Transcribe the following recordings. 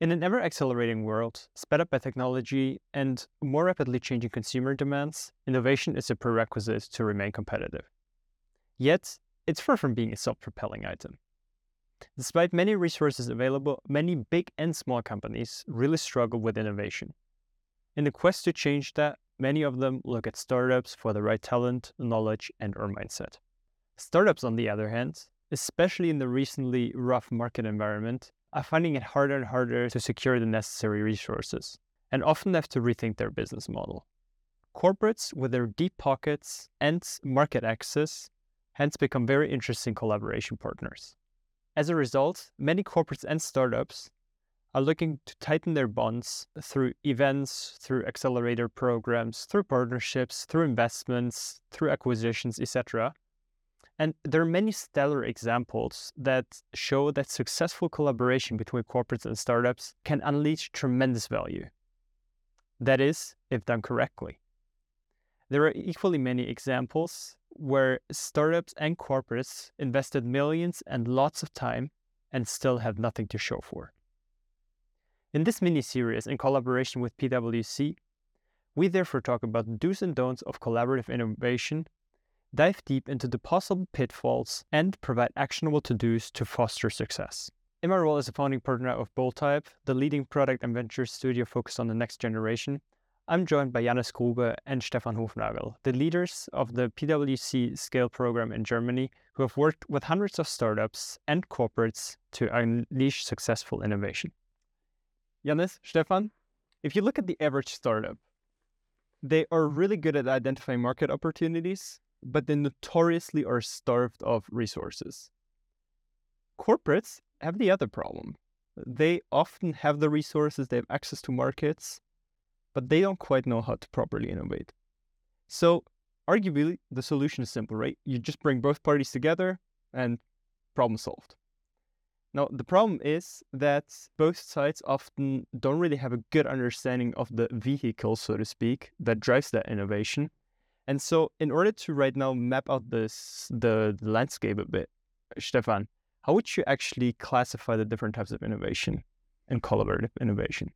In an ever accelerating world, sped up by technology and more rapidly changing consumer demands, innovation is a prerequisite to remain competitive. Yet, it's far from being a self propelling item. Despite many resources available, many big and small companies really struggle with innovation. In the quest to change that, many of them look at startups for the right talent, knowledge, and or mindset. Startups, on the other hand, especially in the recently rough market environment, are finding it harder and harder to secure the necessary resources and often have to rethink their business model. Corporates, with their deep pockets and market access, hence become very interesting collaboration partners. As a result, many corporates and startups are looking to tighten their bonds through events, through accelerator programs, through partnerships, through investments, through acquisitions, etc. And there are many stellar examples that show that successful collaboration between corporates and startups can unleash tremendous value. That is, if done correctly. There are equally many examples where startups and corporates invested millions and lots of time and still have nothing to show for. In this mini series, in collaboration with PwC, we therefore talk about the do's and don'ts of collaborative innovation, dive deep into the possible pitfalls, and provide actionable to dos to foster success. In my role as a founding partner of Boldheart, the leading product and venture studio focused on the next generation, I'm joined by Jannis Grube and Stephan Hofnagel, the leaders of the PwC Scale program in Germany, who have worked with hundreds of startups and corporates to unleash successful innovation. Jannis, Stephan, if you look at the average startup, they are really good at identifying market opportunities, but they notoriously are starved of resources. Corporates have the other problem. They often have the resources, they have access to markets, but they don't quite know how to properly innovate. So, arguably, the solution is simple, right? You just bring both parties together and problem solved. Now, the problem is that both sides often don't really have a good understanding of the vehicle, so to speak, that drives that innovation. And so, in order to right now map out this the, landscape a bit, Stephan, how would you actually classify the different types of innovation and collaborative innovation?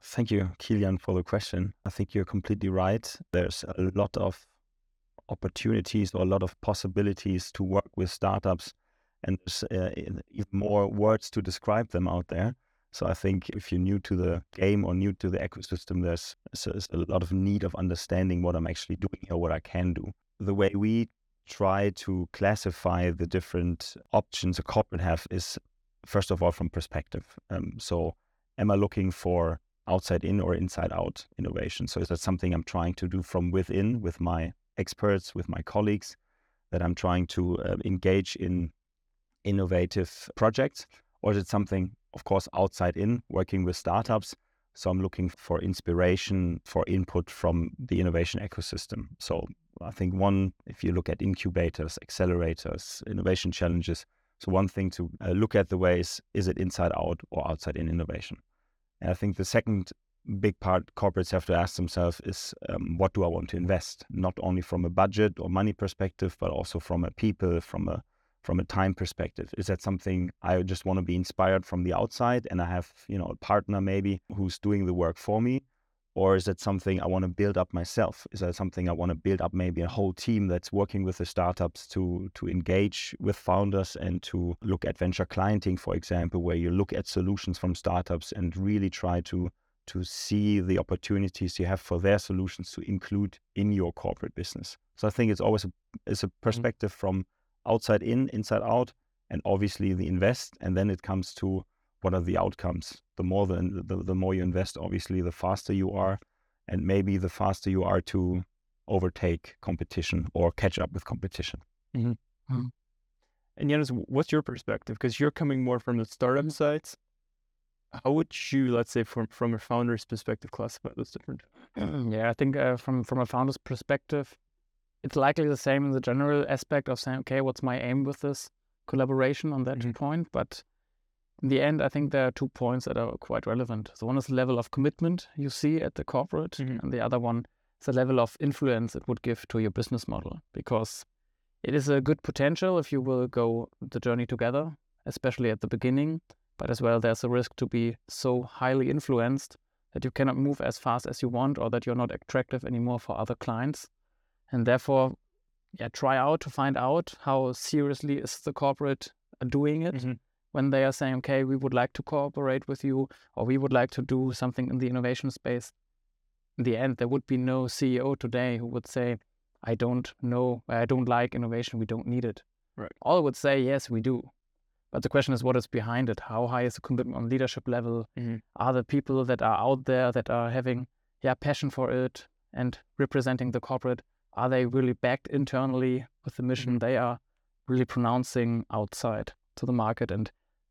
Thank you, Kilian, for the question. I think you're completely right. There's a lot of opportunities or a lot of possibilities to work with startups, and there's uh, even more words to describe them out there. So I think if you're new to the game or new to the ecosystem, there's, there's a lot of need of understanding what I'm actually doing or what I can do. The way we try to classify the different options a corporate have is first of all from perspective. Um, so am I looking for outside in or inside out innovation. So is that something I'm trying to do from within with my experts, with my colleagues, that I'm trying to uh, engage in innovative projects? Or is it something, of course, outside in, working with startups? So I'm looking for inspiration, for input from the innovation ecosystem. So I think one, if you look at incubators, accelerators, innovation challenges, so one thing to uh, look at the ways is it inside out or outside in innovation? And I think the second big part corporates have to ask themselves is um, what do I want to invest? Not only from a budget or money perspective, but also from a people, from a from a time perspective. Is that something I just want to be inspired from the outside and I have, you know, a partner maybe who's doing the work for me? Or is that something I want to build up myself? Is that something I want to build up maybe a whole team that's working with the startups to to engage with founders and to look at venture clienting, for example, where you look at solutions from startups and really try to to see the opportunities you have for their solutions to include in your corporate business. So I think it's always a, it's a mm-hmm. perspective mm-hmm. from outside in, inside out, and obviously the invest, and then it comes to what are the outcomes? The more the, the, the more you invest, obviously, the faster you are, and maybe the faster you are to overtake competition or catch up with competition. Mm-hmm. Mm-hmm. And Jannis, what's your perspective? Because you're coming more from the startup mm-hmm. side. How would you, let's say, from from a founder's perspective, classify those different? Yeah, I think uh, from from a founder's perspective, it's likely the same in the general aspect of saying, okay, what's my aim with this collaboration on that mm-hmm. point? But in the end, I think there are two points that are quite relevant. So one is the level of commitment you see at the corporate, mm-hmm. and the other one is the level of influence it would give to your business model. Because it is a good potential if you will go the journey together, especially at the beginning, but as well there's a risk to be so highly influenced that you cannot move as fast as you want or that you're not attractive anymore for other clients and therefore yeah try out to find out how seriously is the corporate doing it mm-hmm. when they are saying okay we would like to cooperate with you or we would like to do something in the innovation space. In the end there would be no ceo today who would say i don't know i don't like innovation we don't need it. Right. All would say yes we do. But the question is what is behind it? How high is the commitment on leadership level? Mm-hmm. are the people that are out there that are having yeah passion for it and representing the corporate are they really backed internally with the mission mm-hmm. they are really pronouncing outside to the market and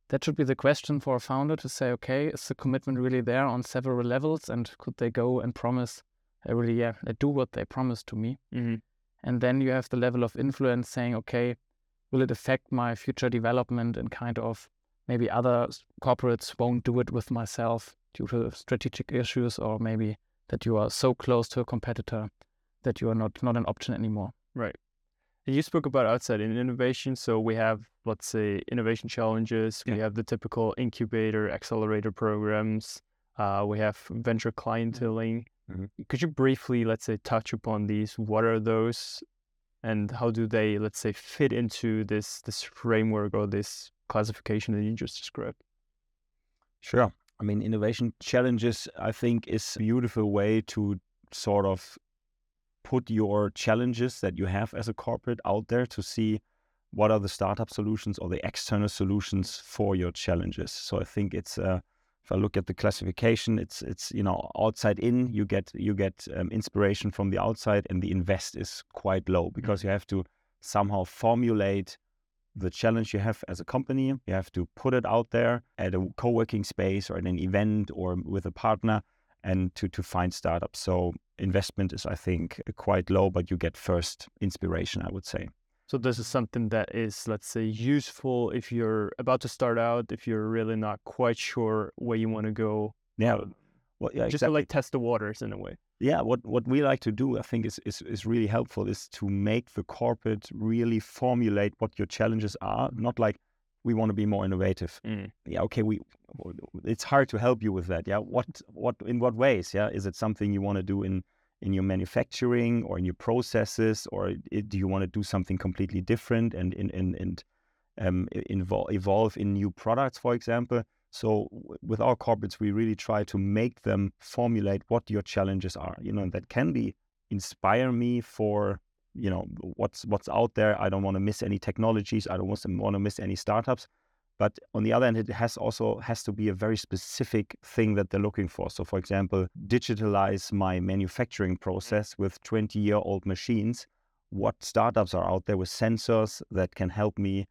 that should be the question for a founder to say okay is the commitment really there on several levels and could they go and promise uh, really yeah do what they promised to me mm-hmm. and then you have the level of influence saying okay will it affect my future development and kind of maybe other corporates won't do it with myself due to strategic issues or maybe that you are so close to a competitor that you are not not an option anymore. Right. You spoke about outside in innovation. So we have, let's say, innovation challenges. Yeah. We have the typical incubator, accelerator programs. Uh, we have venture clienteling. Mm-hmm. Could you briefly, let's say, touch upon these? What are those, and how do they, let's say, fit into this this framework or this classification that you just described? Sure. I mean, innovation challenges, I think, is a beautiful way to sort of put your challenges that you have as a corporate out there to see what are the startup solutions or the external solutions for your challenges. So I think it's uh, if I look at the classification, it's it's you know outside in you get you get um, inspiration from the outside, and the invest is quite low because mm-hmm. you have to somehow formulate the challenge you have as a company. You have to put it out there at a co-working space or at an event or with a partner and to to find startups. So investment is, I think, quite low, but you get first inspiration, I would say. So this is something that is, let's say, useful if you're about to start out, if you're really not quite sure where you want to go. Yeah. Well, yeah, just exactly. to like test the waters in a way. Yeah, what what we like to do, I think, is, is is really helpful is to make the corporate really formulate what your challenges are. Not like we want to be more innovative. Mm. Yeah, okay, we it's hard to help you with that. Yeah, what what in what ways? Yeah, is it something you want to do in in your manufacturing or in your processes, or it, do you want to do something completely different and in and and um, involve, evolve in new products, for example? So with our corporates, we really try to make them formulate what your challenges are. You know, that can be inspire me for you know what's what's out there. I don't want to miss any technologies. I don't want to miss any startups. But on the other hand, it has also has to be a very specific thing that they're looking for. So, for example, digitalize my manufacturing mm-hmm. process with 20 year old machines. What startups are out there with sensors that can help me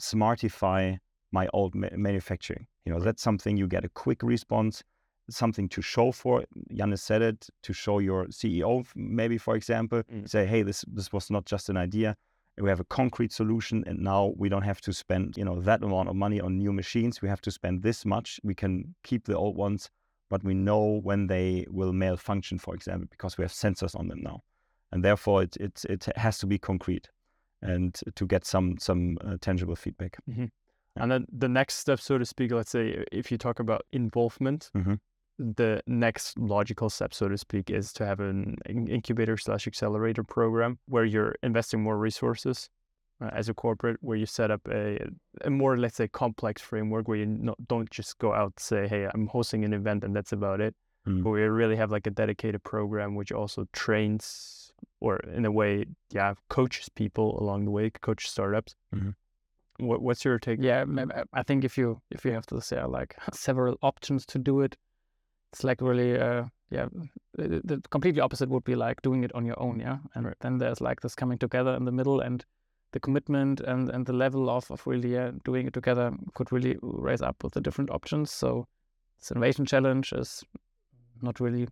smartify my old ma- manufacturing? You know, that's something you get a quick response, something to show for. Jannis said it to show your CEO, maybe for example, mm. say, hey, this this was not just an idea. We have a concrete solution and now we don't have to spend you know that amount of money on new machines. We have to spend this much. We can keep the old ones but we know when they will malfunction for example because we have sensors on them now. And therefore it it, it has to be concrete and to get some some uh, tangible feedback. Mm-hmm. and then the next step so to speak let's say if you talk about involvement mm-hmm the next logical step, so to speak, is to have an incubator slash accelerator program where you're investing more resources uh, as a corporate, where you set up a, a more, let's say, complex framework where you not, don't just go out and say, hey, I'm hosting an event and that's about it. Mm. But we really have like a dedicated program which also trains or in a way, yeah, coaches people along the way, coach startups. Mm-hmm. What, what's your take? Yeah, I think if you if you have to say like several options to do it, it's like really uh yeah the, the, completely opposite would be like doing it on your own yeah? And right. then there's like this coming together in the middle and the commitment and and the level of of really uh, doing it together could really raise up with the different options. So this innovation challenge is not really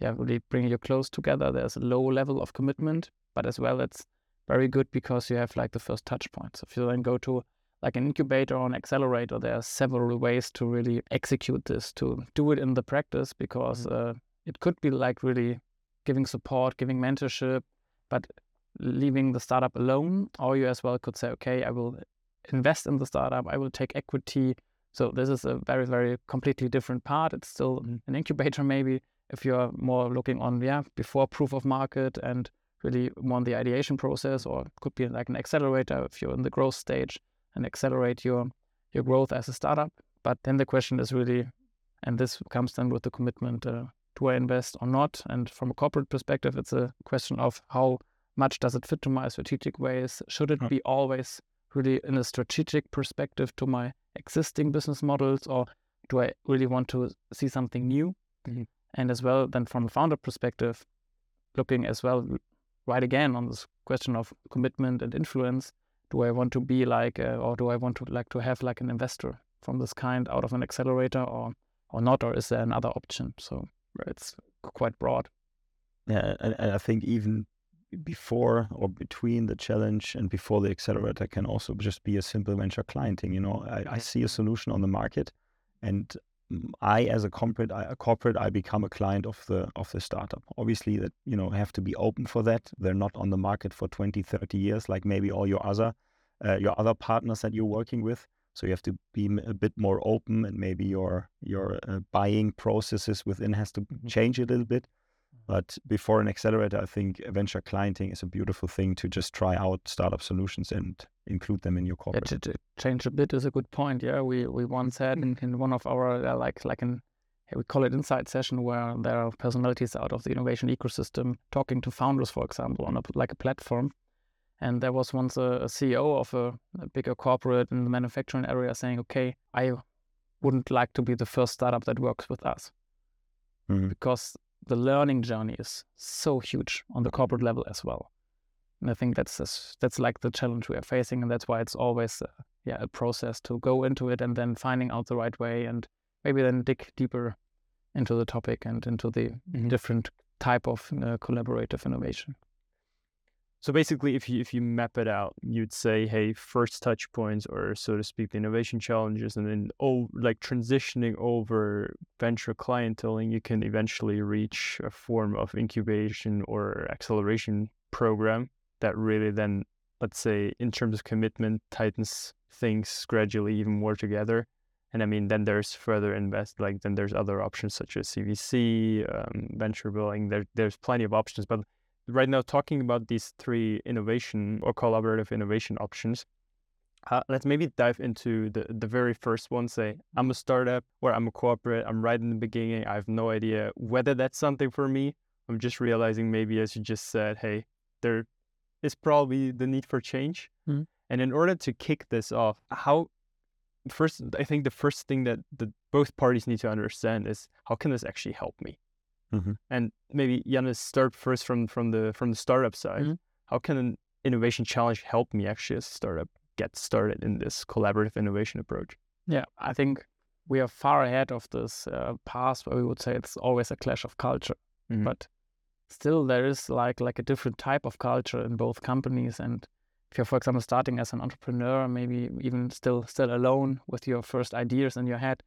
yeah really bringing you close together. There's a low level of commitment but as well it's very good because you have like the first touch points. If you then go to like an incubator or an accelerator, there are several ways to really execute this, to do it in the practice, because mm-hmm. uh, it could be like really giving support, giving mentorship, but leaving the startup alone. Or you as well could say, okay, I will invest in the startup, I will take equity So this is a very, very completely different part. It's still Mm-hmm. an incubator, maybe if you're more looking on, yeah, before proof of market and really want the ideation process, or it could be like an accelerator if you're in the growth stage and accelerate your your growth as a startup. But then the question is really, and this comes then with the commitment: uh, do I invest or not? And from a corporate perspective, it's a question of how much does it fit to my strategic ways? Should it be always really in a strategic perspective to my existing business models, or do I really want to see something new? Mhm. And as well, then from a founder perspective, looking as well, right again on this question of commitment and influence. Do I want to be like, uh, or do I want to like to have like an investor from this kind out of an accelerator, or or not, or is there another option? So it's quite broad. Yeah, and, and I think even before or between the challenge and before the accelerator can also just be a simple venture clienting. You know, I, I see a solution on the market, and I, as a corporate, I, a corporate, I become a client of the of the startup. Obviously, that you know have to be open for that. They're not on the market for 20, 30 years like maybe all your other uh, your other partners that you're working with. So you have to be a bit more open, and maybe your your uh, buying processes within has to change a little bit. But before an accelerator, I think venture clienting is a beautiful thing to just try out startup solutions and include them in your Yeah, corporate. to, to change a bit is a good point. Yeah, we we once had in, in one of our uh, like like an we call it inside session where there are personalities out of the innovation ecosystem talking to founders, for example, on a like a platform. And there was once a, a CEO of a, a bigger corporate in the manufacturing area saying, "Okay, I wouldn't like to be the first startup that works with us Mhm. because the learning journey is so huge on the corporate level as well." And I think that's that's, that's like the challenge we are facing, and that's why it's always uh, yeah a process to go into it and then finding out the right way and maybe then dig deeper into the topic and into the Mhm. different type of uh, collaborative innovation. So basically, if you if you map it out, you'd say, hey, first touch points, or so to speak, the innovation challenges, and then oh, like transitioning over venture clienteling, you can eventually reach a form of incubation or acceleration program that really then, let's say, in terms of commitment, tightens things gradually even more together. And I mean, then there's further invest, like then there's other options such as CVC, um, venture building. There, there's plenty of options, but right now talking about these three innovation or collaborative innovation options uh, let's maybe dive into the, the very first one say i'm a startup or i'm a corporate i'm right in the beginning i have no idea whether that's something for me i'm just realizing maybe as you just said hey there is probably the need for change Mhm. and in order to kick this off how first i think the first thing that the both parties need to understand is how can this actually help me Mhm. and maybe Jannis start first from from the from the startup side. Mhm. How can an innovation challenge help me actually as a startup get started in this collaborative innovation approach? Yeah, I think we are far ahead of this uh, past where we would say it's always a clash of culture, Mhm. but still there is like like a different type of culture in both companies. And if you're, for example, starting as an entrepreneur, maybe even still still alone with your first ideas in your head,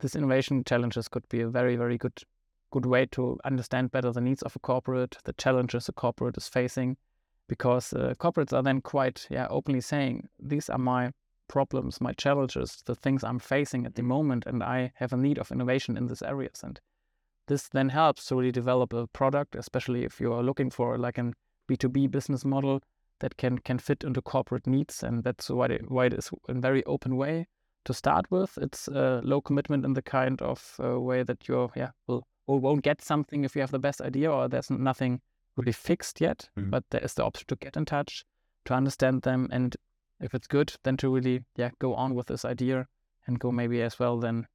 this innovation challenges could be a very very good good way to understand better the needs of a corporate, the challenges a corporate is facing, because uh, corporates are then quite yeah openly saying these are my problems, my challenges, the things I'm facing at the moment, and I have a need of innovation in these areas. And this then helps to really develop a product, especially if you are looking for like an B2B business model that can can fit into corporate needs. And that's why it, why it is a very open way to start with. It's uh, low commitment in the kind of uh, way that you're yeah will or won't get something if you have the best idea or there's nothing really fixed yet. Mhm. But there is the option to get in touch, to understand them, and if it's good, then to really yeah go on with this idea and go maybe as well then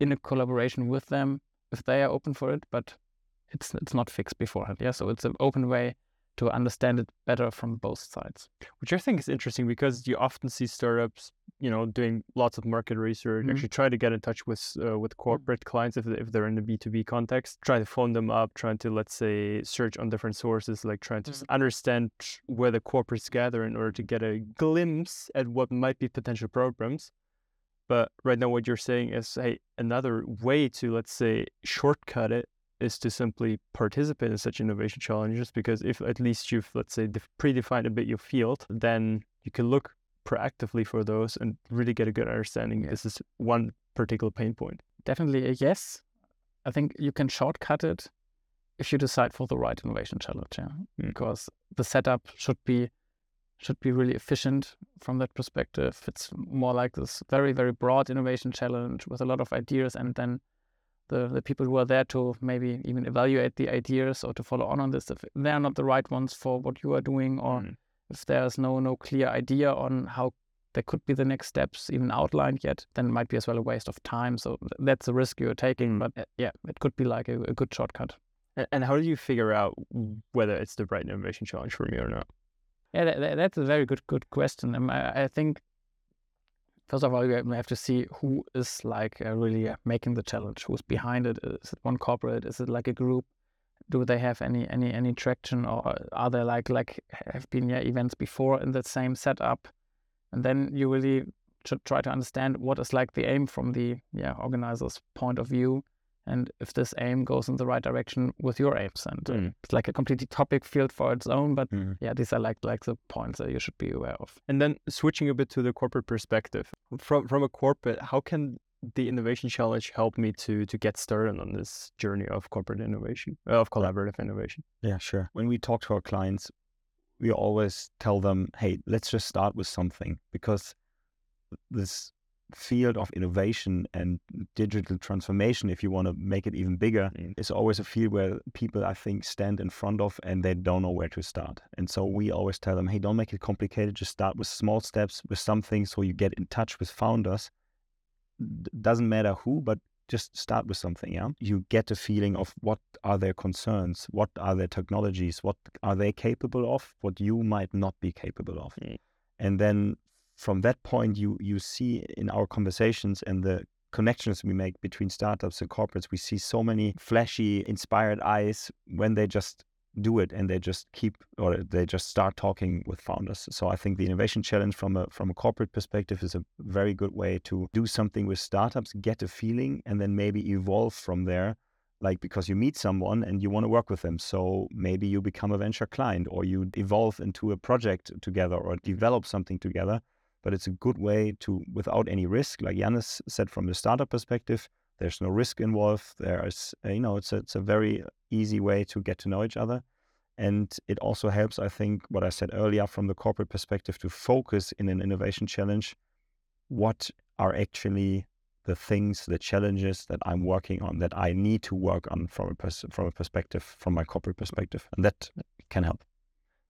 in a collaboration with them if they are open for it. But it's it's not fixed beforehand. Yeah, so it's an open way to understand it better from both sides. Which I think is interesting because you often see startups, you know, doing lots of market research, Mhm. actually try to get in touch with uh, with corporate clients if, if they're in the B2B context, try to phone them up, trying to, let's say, search on different sources, like trying to s- understand where the corporates gather in order to get a glimpse at what might be potential problems. But right now, what you're saying is, hey, another way to, let's say, shortcut it is to simply participate in such innovation challenges because if at least you've let's say def- predefined a bit your field then you can look proactively for those and really get a good understanding Yeah. this is one particular pain point? Definitely a yes. I think you can shortcut it if you decide for the right innovation challenge, yeah. Mm. Because the setup should be should be really efficient from that perspective. It's more like this very, very broad innovation challenge with a lot of ideas and then the, the people who are there to maybe even evaluate the ideas or to follow on on this if they are not the right ones for what you are doing or Mm. if there's no no clear idea on how there could be the next steps even outlined yet then it might be as well a waste of time so that's a risk you're taking Mm. but uh, yeah it could be like a, a good shortcut And how do you figure out whether it's the right innovation challenge for me or not? Yeah that, that- that's a very good good question. Um, I, I think first of all we have to see who is like uh, really uh, making the challenge who's behind it. Is it one corporate? Is it like a group? Do they have any any any traction or are there like like have been yeah, events before in that same setup? And then you really should try to understand what is like the aim from the yeah organizer's point of view and if this aim goes in the right direction with your aims and Mm. it's like a completely topic field for its own but Mhm. yeah these are like like the points that you should be aware of And then switching a bit to the corporate perspective, from from a corporate, how can the innovation challenge help me to to get started on this journey of corporate innovation, uh, of collaborative innovation? Yeah, sure. When we talk to our clients, we always tell them, hey, let's just start with something because this field of innovation and digital transformation, if you want to make it even bigger, Mm. is always a field where people, I think, stand in front of and they don't know where to start. And so we always tell them, hey, don't make it complicated. Just start with small steps, with something so you get in touch with founders. D- doesn't matter who, but just start with something yeah you get a feeling of what are their concerns what are their technologies what are they capable of what you might not be capable of Mm. and then from that point you you see in our conversations and the connections we make between startups and corporates we see so many flashy inspired eyes when they just do it and they just keep or they just start talking with founders. So i think the innovation challenge from a from a corporate perspective is a very good way to do something with startups get a feeling and then maybe evolve from there. Like because you meet someone and you want to work with them. So maybe you become a venture client or you evolve into a project together or develop something together but it's a good way to without any risk like Jannis said from the startup perspective there's no risk involved there's uh, you know it's a, it's a very easy way to get to know each other. And it also helps i think what i said earlier from the corporate perspective to focus in an innovation challenge. What are actually the things the challenges that i'm working on that i need to work on from a pers- from a perspective from my corporate perspective? And that can help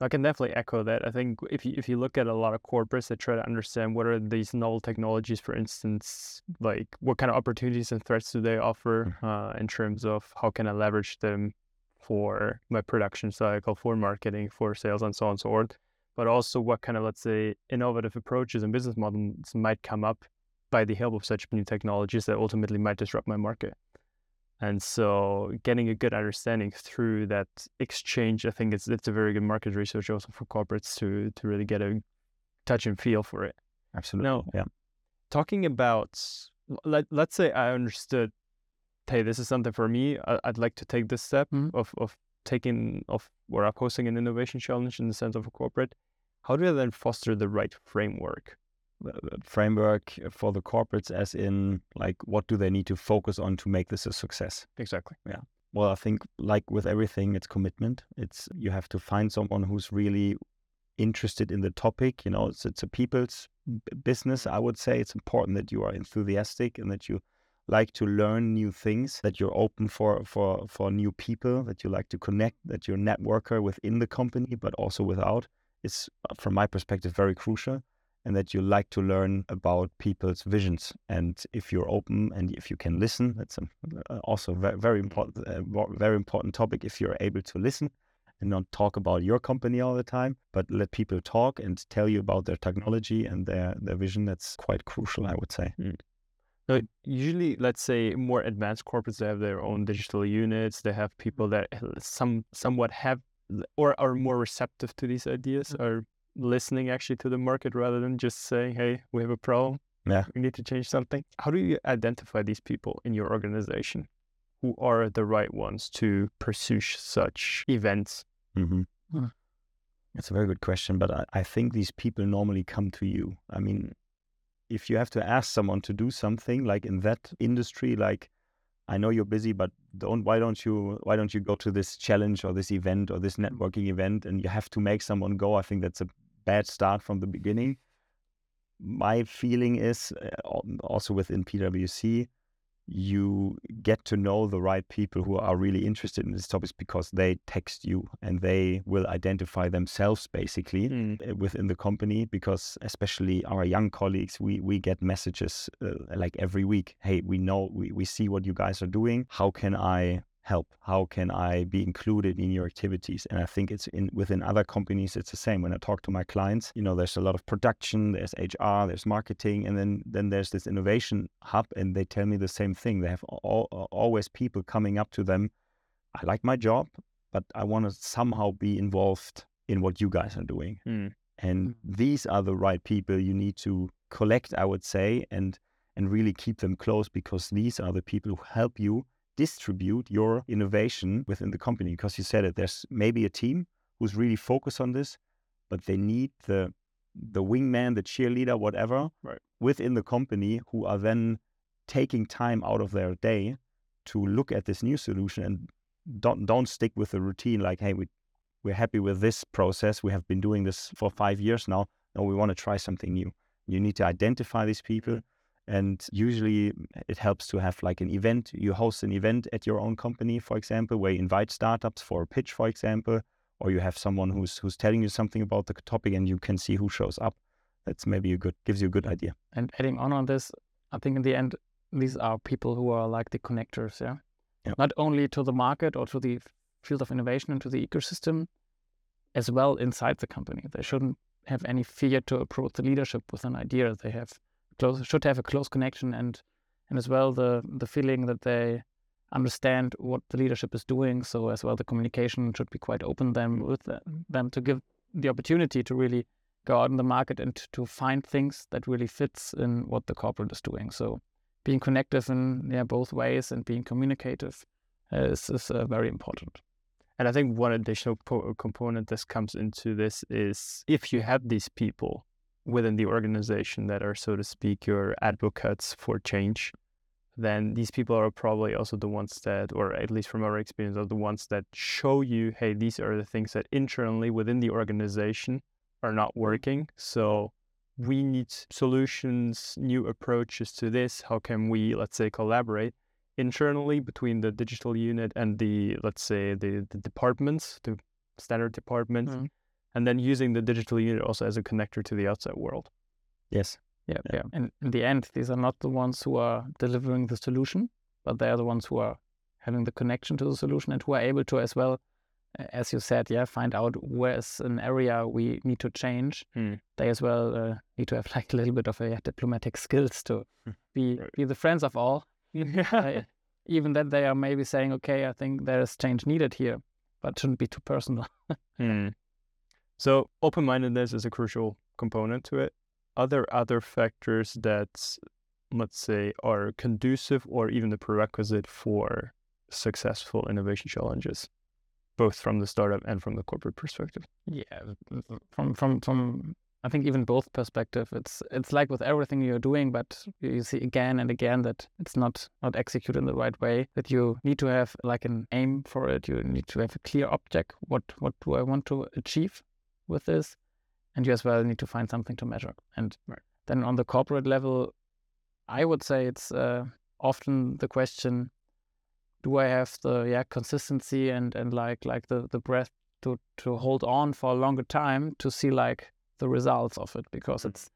I can definitely echo that. I think if you if you look at a lot of corporates that try to understand what are these novel technologies, for instance, like what kind of opportunities and threats do they offer uh, in terms of how can I leverage them for my production cycle, for marketing, for sales, and so on and so forth. But also what kind of let's say innovative approaches and business models might come up by the help of such new technologies that ultimately might disrupt my market. And so getting a good understanding through that exchange, I think it's it's a very good market research also for corporates to to really get a touch and feel for it. absolutely No. yeah Talking about let let's say I understood, hey, this is something for me. I, I'd like to take this step Mhm. of of taking of or posting an innovation challenge in the sense of a corporate. How do I then foster the right framework? Framework for the corporates as in like what do they need to focus on to make this a success Exactly. Yeah. Well, I think like with everything, it's commitment. It's you have to find someone who's really interested in the topic. You know, it's it's a people's business. I would say it's important that you are enthusiastic and that you like to learn new things. That you're open for for for new people. That you like to connect. That you're a networker within the company, but also without. Is uh, from my perspective very crucial. And that you like to learn about people's visions. And if you're open and if you can listen, that's a uh, also very very important uh, very important topic if you're able to listen and not talk about your company all the time but let people talk and tell you about their technology and their their vision that's quite crucial i would say No, usually, let's say more advanced corporates, they have their own digital units. They have people that some somewhat have or are more receptive to these ideas, are listening actually to the market rather than just saying, "Hey, we have a problem. Yeah. we need to change something." How do you identify these people in your organization who are the right ones to pursue sh- such events? mm-hmm. Hmm. that's a very good question but I, I think these people normally come to you i mean if you have to ask someone to do something like in that industry, like I know you're busy, but don't why don't you why don't you go to this challenge or this event or this networking event and you have to make someone go? I think that's a bad start from the beginning. My feeling is uh, also within PwC, you get to know the right people who are really interested in these topics because they text you and they will identify themselves basically mm. within the company because especially our young colleagues we we get messages uh, like every week hey we know we, we see what you guys are doing how can i help? How can I be included in your activities? And I think it's in within other companies, it's the same. When I talk to my clients, you know, there's a lot of production, there's HR, there's marketing, and then then there's this innovation hub, and they tell me the same thing. They have all, always people coming up to them. I like my job, but I want to somehow be involved in what you guys are doing. Mm. And mm. these are the right people you need to collect, I would say, and and really keep them close because these are the people who help you distribute your innovation within the company because you said it there's maybe a team who's really focused on this but they need the the wingman the cheerleader whatever right. within the company who are then taking time out of their day to look at this new solution and don't don't stick with the routine like hey we we're happy with this process. We have been doing this for 5 years now. No we want to try something new. You need to identify these people mm-hmm. And usually mm, it helps to have like an event. You host an event at your own company, for example, where you invite startups for a pitch, for example, or you have someone who's who's telling you something about the topic and you can see who shows up. That's maybe a good gives you a good idea. And adding on on this, I think in the end, these are people who are like the connectors, yeah. Yep. Not only to the market or to the field of innovation and to the ecosystem, as well inside the company. They shouldn't have any fear to approach the leadership with an idea. They have close should have a close connection and and as well the the feeling that they understand what the leadership is doing. So as well, the communication should be quite open them with them to give the opportunity to really go out in the market and to find things that really fits in what the corporate is doing. So being connective in yeah, both ways and being communicative is, is uh, very important. And I think one additional po- component that comes into this is if you have these people within the organization that are, so to speak, your advocates for change, then these people are probably also the ones that, or at least from our experience, are the ones that show you, hey, these are the things that internally within the organization are not mm-hmm. working. So we need solutions, new approaches to this. How can we, let's say, collaborate internally between the digital unit and the, let's say, the, the departments, the standard departments? Mm-hmm and then using the digital unit also as a connector to the outside world. Yes. Yeah, yeah. And in the end, these are not the ones who are delivering the solution, but they are the ones who are having the connection to the solution and who are able to as well, as you said, yeah, find out where is an area we need to change. Hmm. They as well uh, need to have like a little bit of a yeah, diplomatic skills to hmm. be right. be the friends of all. uh, even that they are maybe saying, okay, I think there is change needed here, but shouldn't be too personal. hmm. So open mindedness is a crucial component to it. Are there other factors that, let's say, are conducive or even the prerequisite for successful innovation challenges, both from the startup and from the corporate perspective? Yeah, from from from I think even both perspective. It's it's like with everything you're doing, but you see again and again that it's not not executed in the right way. That you need to have like an aim for it. You need to have a clear object. What what do I want to achieve? With this, and you as well need to find something to measure. And right. then on the corporate level, I would say it's uh, often the question: Do I have the yeah consistency and and like like the the breath to to hold on for a longer time to see like the results of it because mm. it's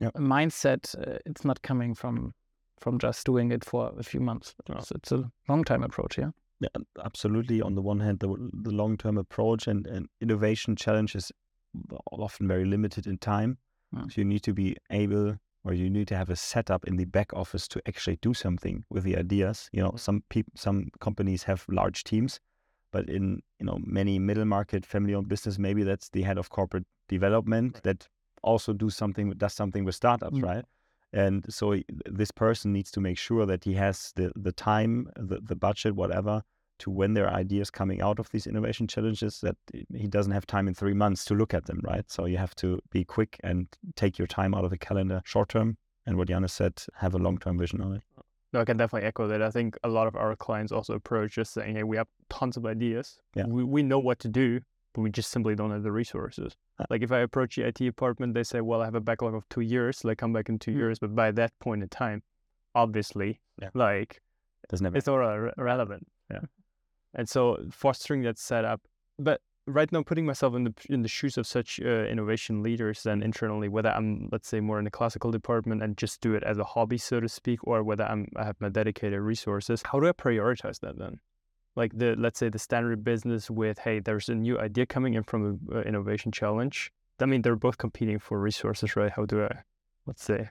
yep. a mindset. Uh, it's not coming from from just doing it for a few months. It's, it's a long time approach. Yeah. Yeah, absolutely. On the one hand, the, the long term approach and, and innovation challenges often very limited in time. So you need to be able or you need to have a setup in the back office to actually do something with the ideas. You know, some people, some companies have large teams, but in you know many middle market family owned business, maybe that's the head of corporate development right. that also do something does something with startups, mm-hmm. right? And so this person needs to make sure that he has the the time, the the budget, whatever, to when there are ideas coming out of these innovation challenges that he doesn't have time in three months to look at them, right? So you have to be quick and take your time out of the calendar short term and what Jannis said, have a long term vision on it. No, I can definitely echo that. I think a lot of our clients also approach just saying, "Hey, we have tons of ideas. Yeah. We we know what to do, but we just simply don't have the resources." Uh, Like if I approach the IT department, they say, "Well, I have a backlog of two years. Like come back in two Mm. years." But by that point in time, obviously, Yeah. like Doesn't it's all irrelevant. Yeah. And so fostering that setup, but right now putting myself in the in the shoes of such uh, innovation leaders then internally, whether I'm let's say more in the classical department and just do it as a hobby, so to speak, or whether I'm I have my dedicated resources, how do I prioritize that then? Like the let's say the standard business with hey, there's a new idea coming in from an innovation challenge. I mean, they're both competing for resources, right? How do I, let's say,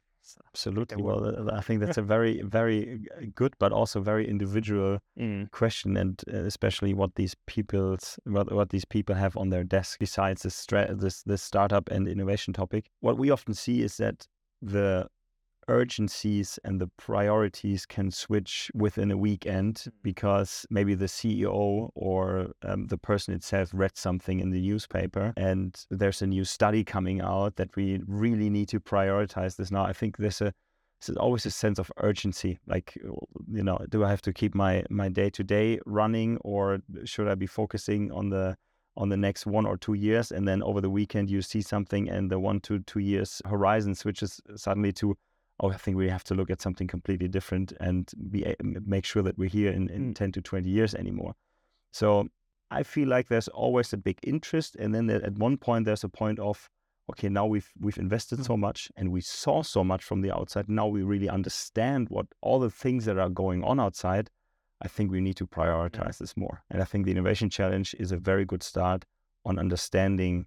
Absolutely. well- I think that's a very, very uh, good, but also very individual mm, question, and uh, especially what these people's what, what these people have on their desk besides this stra- this this startup and innovation topic. What we often see is that the urgencies and the priorities can switch within a weekend because maybe the CEO or um, the person itself read something in the newspaper and there's a new study coming out that we really need to prioritize this now. I think there's a there's always a sense of urgency like you know do i have to keep my my day to day running or should i be focusing on the on the next one or two years and then over the weekend you see something and the one to two years horizon switches suddenly to oh i think we have to look at something completely different and be make sure that we're here in, in Mm. 10 to 20 years anymore. So i feel like there's always a big interest and then at one point there's a point of okay now we've we've invested so much and we saw so much from the outside now we really understand what all the things that are going on outside i think we need to prioritize this more. And i think the innovation challenge is a very good start on understanding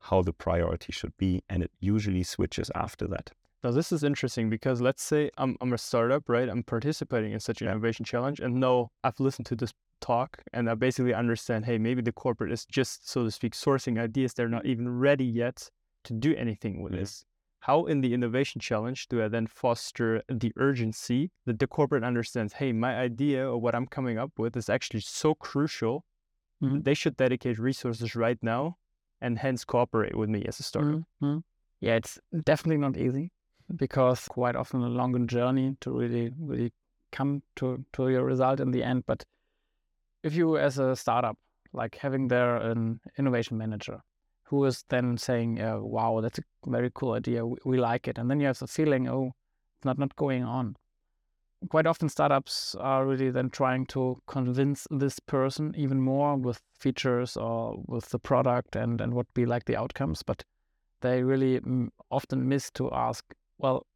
how the priority should be and it usually switches after that Now this is interesting because let's say I'm I'm a startup, right? I'm participating in such an Yeah. innovation challenge, and no, I've listened to this talk, and I basically understand. Hey, maybe the corporate is just, so to speak, sourcing ideas. They're not even ready yet to do anything with Yeah. this. How in the innovation challenge do I then foster the urgency that the corporate understands? Hey, my idea or what I'm coming up with is actually so crucial. Mhm. They should dedicate resources right now, and hence cooperate with me as a startup. Mhm. Yeah, it's definitely not easy because quite often a longer journey to really, really come to, to your result in the end. But if you, as a startup, like having there an innovation manager who is then saying, uh, wow, that's a very cool idea, we, we like it. And then you have the feeling, oh, it's not, not going on. Quite often, startups are really then trying to convince this person even more with features or with the product and, and what be like the outcomes. But they really mm, often miss to ask, well,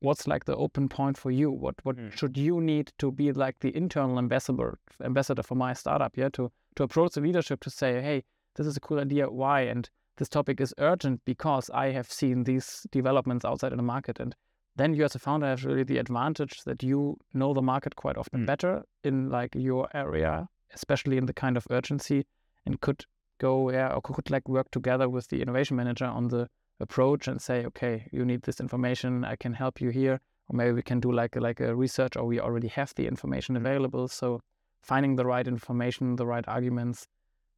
what's like the open point for you? What what Mm. should you need to be like the internal ambassador ambassador for my startup? Yeah, to to approach the leadership to say, hey, this is a cool idea. Why? And this topic is urgent because I have seen these developments outside in the market. And then you as a founder have really the advantage that you know the market quite often Mm. better in like your area, especially in the kind of urgency, and could go yeah or could like work together with the innovation manager on the approach and say, okay, you need this information, I can help you here, or maybe we can do like a, like a research, or we already have the information available. So finding the right information, the right arguments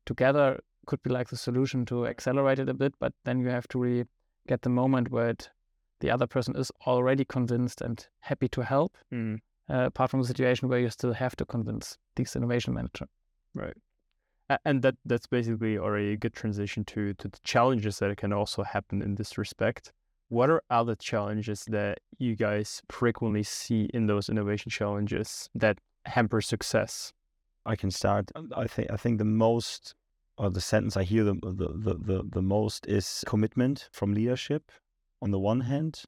together could be like the solution to accelerate it a bit. But then you have to really get the moment where it, the other person is already convinced and happy to help. Mm. Uh, apart from the situation where you still have to convince this innovation manager. Right. And that that's basically already a good transition to to the challenges that can also happen in this respect. What are other challenges that you guys frequently see in those innovation challenges that hamper success? I can start. I think I think the most or the sentence I hear the the, the, the, most is commitment from leadership on the one hand,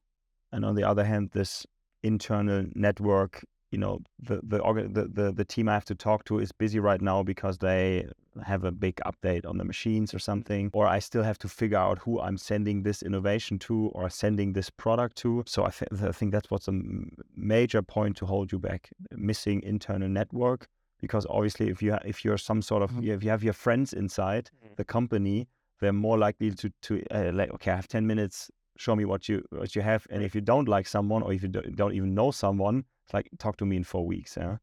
and on the other hand, this internal network. You know, the, the the the team I have to talk to is busy right now because they have a big update on the machines or something, or I still have to figure out who I'm sending this innovation to or sending this product to. So I, th- I think that's what's a m- major point to hold you back: missing internal network because obviously if you ha- if you're some sort of Mhm. if you have your friends inside Mm. the company they're more likely to to uh, like okay i have 10 minutes show me what you what you have and if you don't like someone or if you don't, don't even know someone it's like talk to me in four weeks yeah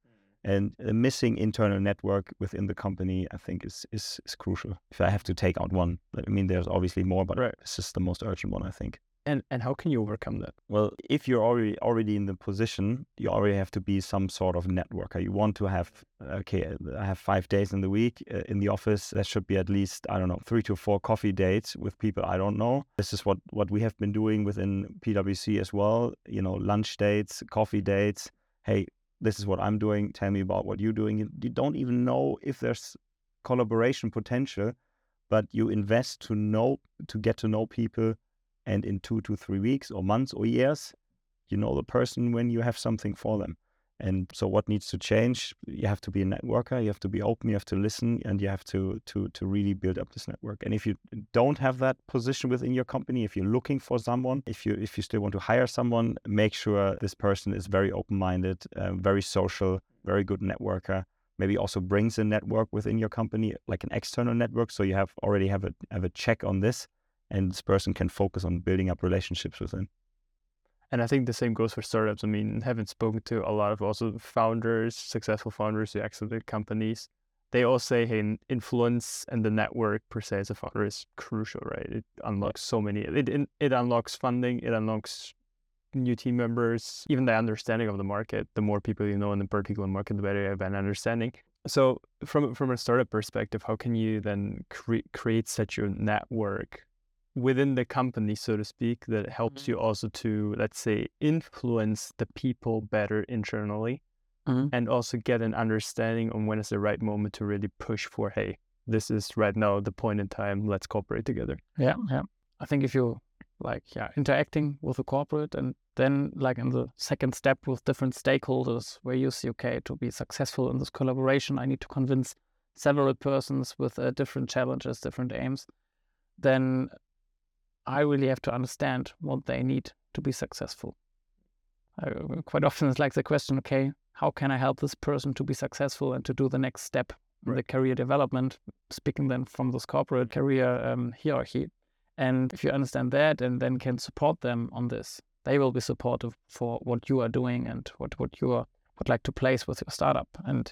and a missing internal network within the company i think is is, is crucial if i have to take out one i mean there's obviously more but Right. this is the most urgent one i think And and how can you overcome that? Well, if you're already already in the position, you already have to be some sort of networker. You want to have okay, I have five days in the week uh, in the office. There should be at least I don't know three to four coffee dates with people I don't know. This is what what we have been doing within PwC as well. You know, lunch dates, coffee dates. Hey, this is what I'm doing. Tell me about what you're doing. You, don't even know if there's collaboration potential, but you invest to know to get to know people and in two to three weeks or months or years you know the person when you have something for them and so what needs to change? You have to be a networker you have to be open you have to listen and you have to to to really build up this network. And if you don't have that position within your company if you're looking for someone if you if you still want to hire someone make sure this person is very open-minded uh, very social very good networker. Maybe also brings a network within your company like an external network. So you have already have a have a check on this and this person can focus on building up relationships with them. And I think the same goes for startups. I mean, having spoken to a lot of also founders, successful founders who exited companies, they all say, hey, influence and the network per se as a founder is crucial, right? It unlocks so many, it, it, it unlocks funding, it unlocks new team members, even the understanding of the market. The more people you know in the particular market, the better you have an understanding. So, from from a startup perspective, how can you then cre- create such a network within the company, so to speak, that helps mm-hmm. you also to, let's say, influence the people better internally mm-hmm. and also get an understanding on when is the right moment to really push for, hey, this is right now the point in time, let's cooperate together. Yeah, yeah. I think if you like, yeah, interacting with a corporate and then like in the second step with different stakeholders where you see, okay, to be successful in this collaboration, I need to convince several persons with uh, different challenges, different aims, then I really have to understand what they need to be successful. Uh, quite often it's like the question, okay, how can I help this person to be successful and to do the next step in the career development, speaking then from this corporate career um, hierarchy. And if you understand that and then can support them on this, they will be supportive for what you are doing and what, what you are, would like to place with your startup. And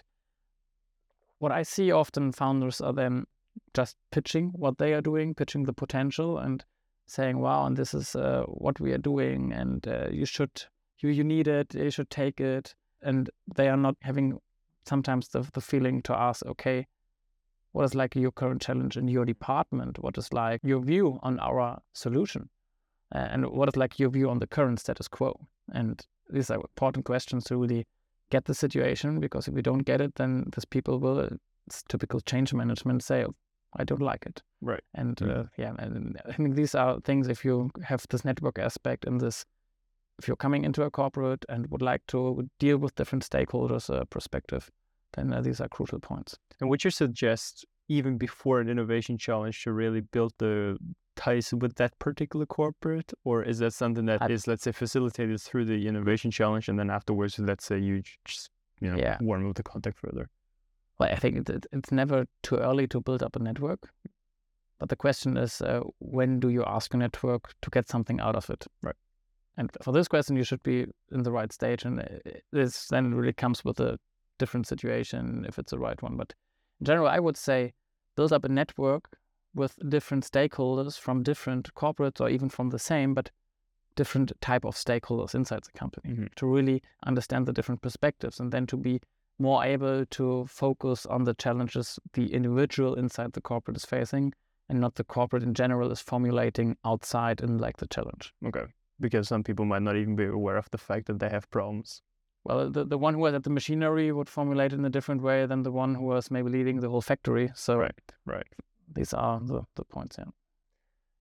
what I see often founders are then just pitching what they are doing, pitching the potential and saying, "Wow, and this is uh, what we are doing, and uh, you should, you you need it, you should take it," and they are not having sometimes the the feeling to ask, "Okay, what is like your current challenge in your department? What is like your view on our solution, uh, and what is like your view on the current status quo?" And these are important questions to really get the situation because if we don't get it, then these people will. It's typical change management say, I don't like it. Right. And mm-hmm. uh, yeah, and I think these are things if you have this network aspect and this, if you're coming into a corporate and would like to deal with different stakeholders' uh, perspective, then uh, these are crucial points. And would you suggest even before an innovation challenge to really build the ties with that particular corporate, or is that something that I, is, let's say, facilitated through the innovation challenge, and then afterwards, let's say you just you know yeah. warm up the contact further? Well, I think it, it's never too early to build up a network. But the question is, uh, when do you ask a network to get something out of it? Right. And for this question, you should be in the right stage. And uh, this then really comes with a different situation if it's the right one. But in general, I would say build up a network with different stakeholders from different corporates or even from the same, but different type of stakeholders inside the company mm-hmm. to really understand the different perspectives and then to be more able to focus on the challenges the individual inside the corporate is facing and not the corporate in general is formulating outside in like the challenge. Okay. Because some people might not even be aware of the fact that they have problems. Well, the, the one who was at the machinery would formulate it in a different way than the one who was maybe leading the whole factory. So right, right. These are the, the points, yeah.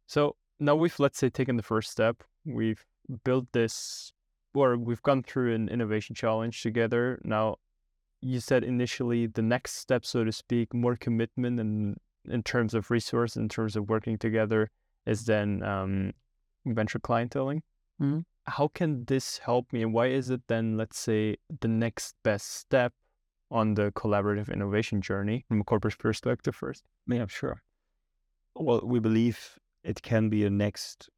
So now we've let's say taken the first step. We've built this or we've gone through an innovation challenge together. Now you said initially the next step, so to speak, more commitment and in terms of resource, in terms of working together, is then um, venture clienteling. Mm-hmm. How can this help me, and why is it then, let's say, the next best step on the collaborative innovation journey from a corporate perspective first? Yeah, sure. Well, we believe it can be a next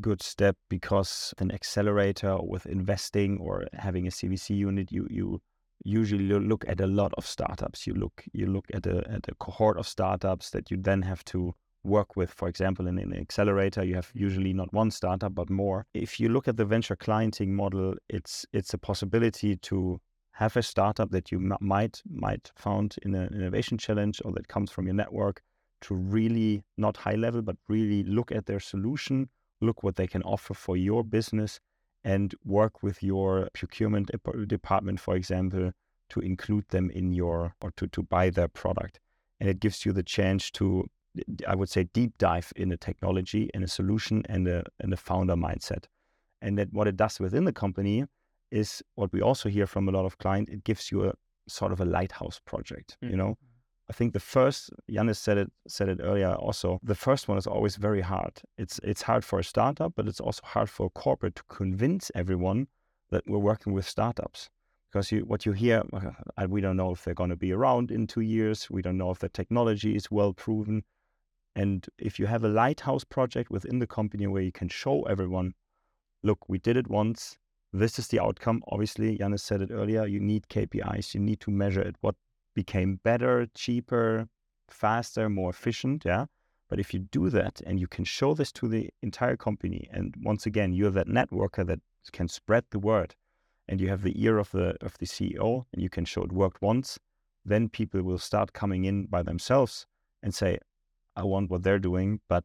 good step because an accelerator with investing or having a CVC unit, you you usually you look at a lot of startups. You look you look at a at a cohort of startups that you then have to work with. For example, in an accelerator, you have usually not one startup but more. If you look at the venture clienting model, it's it's a possibility to have a startup that you m- might might found in an innovation challenge or that comes from your network to really not high level but really look at their solution, look what they can offer for your business, and work with your procurement department, for example, to include them in your or to to buy their product. And it gives you the chance to I would say, deep dive in a technology, in a solution, and a, and a founder mindset. And that what it does within the company is what we also hear from a lot of clients. It gives you a sort of a lighthouse project. Mm-hmm. You know, I think the first Jannis said it said it earlier. Also, the first one is always very hard. It's it's hard for a startup, but it's also hard for a corporate to convince everyone that we're working with startups because you, what you hear, uh, we don't know if they're going to be around in two years. We don't know if the technology is well proven. And if you have a lighthouse project within the company where you can show everyone, look, we did it once. This is the outcome. Obviously, Jannis said it earlier. You need KPIs. You need to measure it. What became better, cheaper, faster, more efficient. Yeah. But if you do that and you can show this to the entire company, and once again, you're that networker that can spread the word, and you have the ear of the of the CEO, and you can show it worked once, then people will start coming in by themselves and say, I want what they're doing, but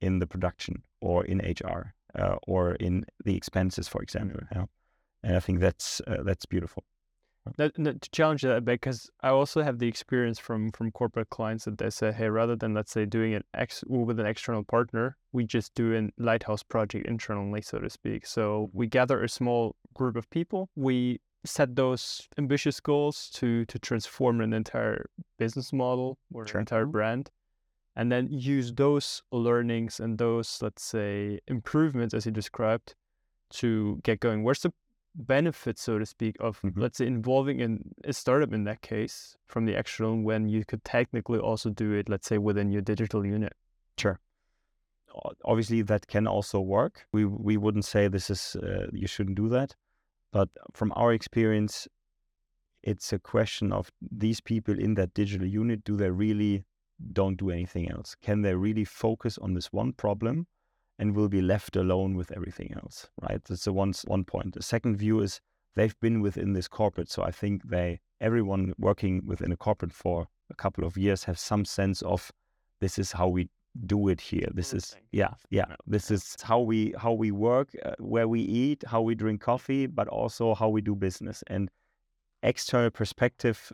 in the production or in HR uh, or in the expenses, for example. Mm-hmm. Yeah. And I think that's uh, that's beautiful. To challenge that because I also have the experience from from corporate clients that they say, hey, rather than let's say doing it ex- with an external partner, we just do a lighthouse project internally, so to speak. So we gather a small group of people, we set those ambitious goals to to transform an entire business model or sure. an entire brand and then use those learnings and those, let's say, improvements as you described to get going. Where's the benefit, so to speak, of mm-hmm. let's say involving in a startup in that case from the external when you could technically also do it, let's say, within your digital unit? Sure. Obviously, that can also work. We we wouldn't say this is uh, you shouldn't do that, but from our experience, it's a question of these people in that digital unit. Do they really don't do anything else? Can they really focus on this one problem and will be left alone with everything else? Right. That's the one one point. The second view is they've been within this corporate, so I think they everyone working within a corporate for a couple of years have some sense of this is how we do it here. This is yeah yeah. This is how we how we work, uh, where we eat, how we drink coffee, but also how we do business and external perspective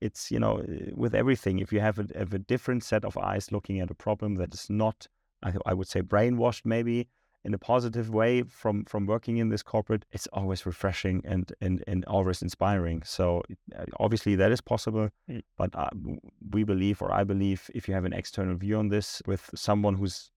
it's you know eh, with everything if you have a, have a different set of eyes looking at a problem that is not I, I would say brainwashed maybe in a positive way from from working in this corporate it's always refreshing and and, and always inspiring so eh, obviously that is possible mm. but uh, we believe or i believe if you have an external view on this with someone who's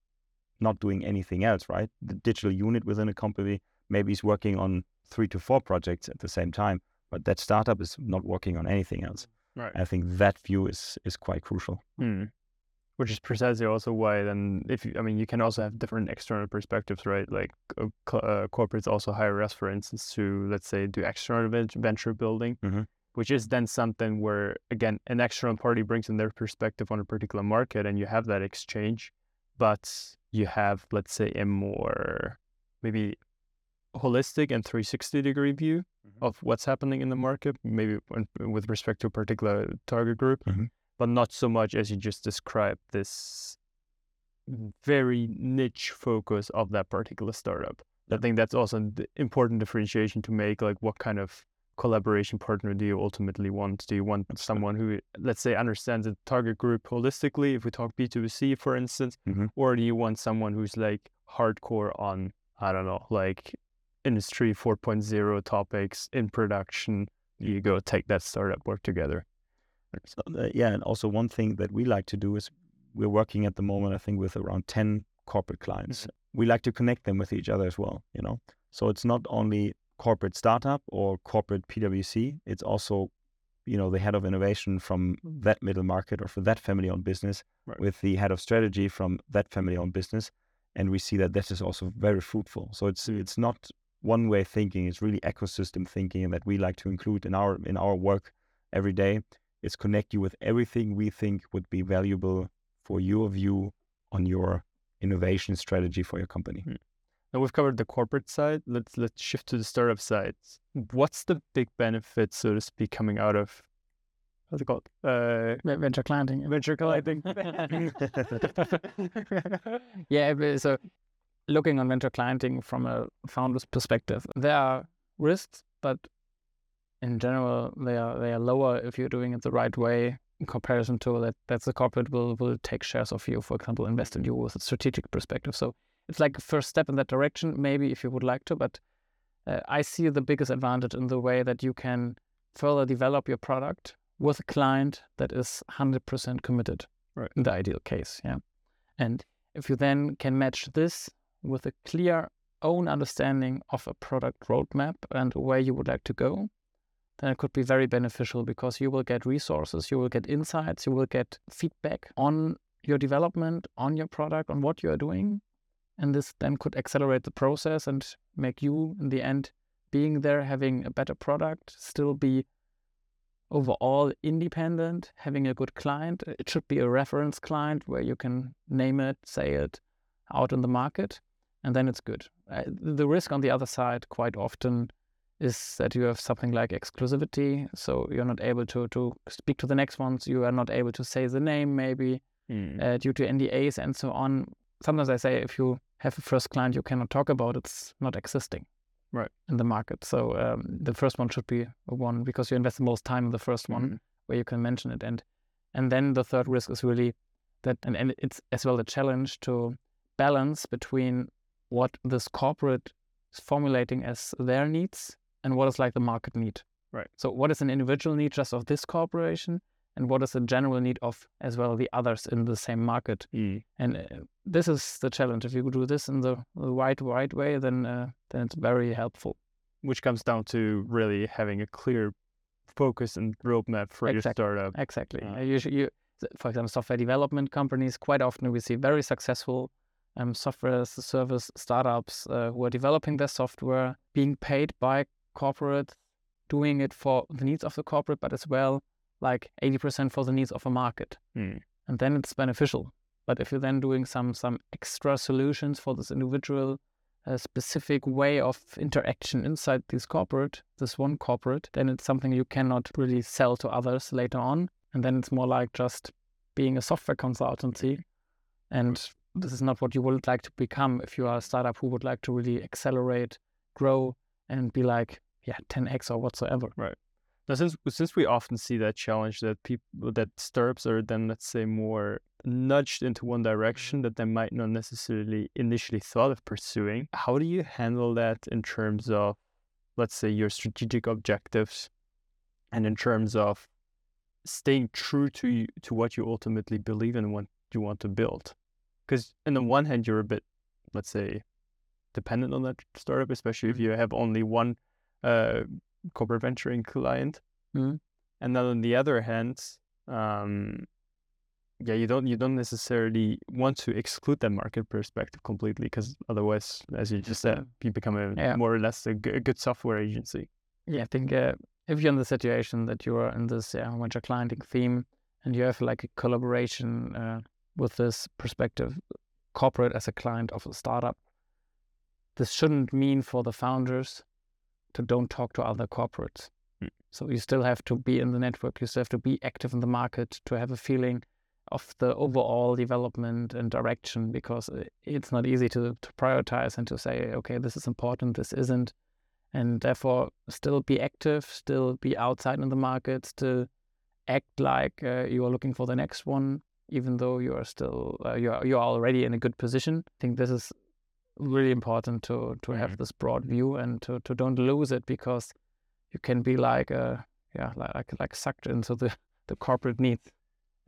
not doing anything else right the digital unit within a company maybe is working on three to four projects at the same time but that startup is not working on anything else Right. I think that view is is quite crucial. Hmm. Which is precisely also why then if you, I mean you can also have different external perspectives, right? Like uh, uh, corporates also hire us, for instance, to let's say do external venture building, mm-hmm. which is then something where again an external party brings in their perspective on a particular market, and you have that exchange, but you have let's say a more maybe holistic and 360 degree view mm-hmm. of what's happening in the market, maybe with respect to a particular target group, mm-hmm. But not so much as you just described this very niche focus of that particular startup. Yeah. I think that's also an important differentiation to make. Like, what kind of collaboration partner do you ultimately want? Do you want someone who, let's say, understands the target group holistically, if we talk B2C, for instance, mm-hmm. or do you want someone who's like hardcore on, I don't know, like industry 4.0 topics in production you go take that startup work together so, uh, yeah and also one thing that we like to do is we're working at the moment i think with around 10 corporate clients mm-hmm. we like to connect them with each other as well you know so it's not only corporate startup or corporate pwc it's also you know the head of innovation from that middle market or for that family owned business right. with the head of strategy from that family owned business and we see that this is also very fruitful so it's mm. it's not one way thinking. It's really ecosystem thinking that we like to include in our in our work every day. It's connect you with everything we think would be valuable for your view on your innovation strategy for your company. Mm. Now we've covered the corporate side. Let's let's shift to the startup side. What's the big benefit, so to speak, coming out of what's it called? Uh, venture clienting. Venture clienting. yeah. So looking on venture clienting from a founder's perspective, there are risks, but in general, they are they are lower if you're doing it the right way in comparison to that. That's the corporate will will take shares of you, for example, invest in you with a strategic perspective. So it's like a first step in that direction, maybe if you would like to. But uh, I see the biggest advantage in the way that you can further develop your product with a client that is 100% committed right. in the ideal case. Yeah. And if you then can match this with a clear own understanding of a product roadmap and where you would like to go, then it could be very beneficial because you will get resources, you will get insights, you will get feedback on your development, on your product, on what you are doing. And this then could accelerate the process and make you, in the end, being there, having a better product, still be overall independent, having a good client. It should be a reference client where you can name it, say it out in the market, and then it's good. Uh, the risk on the other side quite often is that you have something like exclusivity, so you're not able to to speak to the next ones. You are not able to say the name, maybe mm. uh, due to NDAs and so on. Sometimes I say if you have a first client you cannot talk about, it's not existing right in the market. So um, the first one should be one because you invest the most time in the first one mm-hmm. where you can mention it, and and then the third risk is really that, and, and it's as well the challenge to balance between what this corporate is formulating as their needs and what is like the market need. Right. So what is an individual need just of this corporation and what is a general need of as well the others in the same market. Mm. And uh, this is the challenge. If you do this in the, the right right way, then uh, then it's very helpful. Which comes down to really having a clear focus and roadmap for exactly. your startup. Exactly. Uh, you, you, for example, software development companies. Quite often we see very successful um, software as a service startups uh, who are developing their software, being paid by corporate, doing it for the needs of the corporate, but as well like 80% for the needs of a market. Mm. And then it's beneficial. But if you're then doing some some extra solutions for this individual uh, specific way of interaction inside this corporate, this one corporate, then it's something you cannot really sell to others later on. And then it's more like just being a software consultancy. And this is not what you would like to become if you are a startup who would like to really accelerate, grow, and be like, yeah, 10x or whatsoever. Right. Now, since since we often see that challenge that people that startups are then let's say more nudged into one direction that they might not necessarily initially thought of pursuing, how do you handle that in terms of, let's say, your strategic objectives, and in terms of staying true to you, to what you ultimately believe in and what you want to build? Because on the one hand, you're a bit, let's say, dependent on that startup, especially if mm-hmm. you have only one uh, corporate venturing client. Mm-hmm. And then on the other hand, um, yeah, you don't you don't necessarily want to exclude that market perspective completely because otherwise, as you just said, you become a yeah. more or less a, g- a good software agency. Yeah, I think uh, if you're in the situation that you are in this yeah, venture clienting theme and you have like a collaboration uh, with this perspective, corporate as a client of a startup, this shouldn't mean for the founders to don't talk to other corporates. Mm. So you still have to be in the network. You still have to be active in the market to have a feeling of the overall development and direction because it's not easy to, to prioritize and to say, okay, this is important, this isn't. And therefore, still be active, still be outside in the market, still act like uh, you are looking for the next one, even though you are still uh, you are you are already in a good position. I think this is really important to to have mm-hmm. this broad view and to, to don't lose it because you can be like a yeah like like sucked into the the corporate needs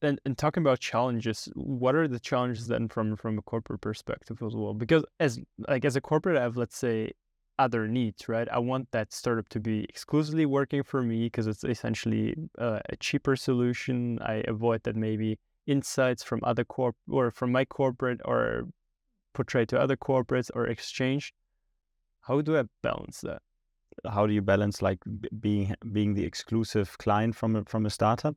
and, and talking about challenges what are the challenges then from from a corporate perspective as well? Because as like as a corporate i have let's say other needs right? I want that startup to be exclusively working for me because it's essentially uh, a cheaper solution. I avoid that maybe insights from other corp or from my corporate or portrayed to other corporates or exchange. How do I balance that? How do you balance like being being the exclusive client from a, from a startup?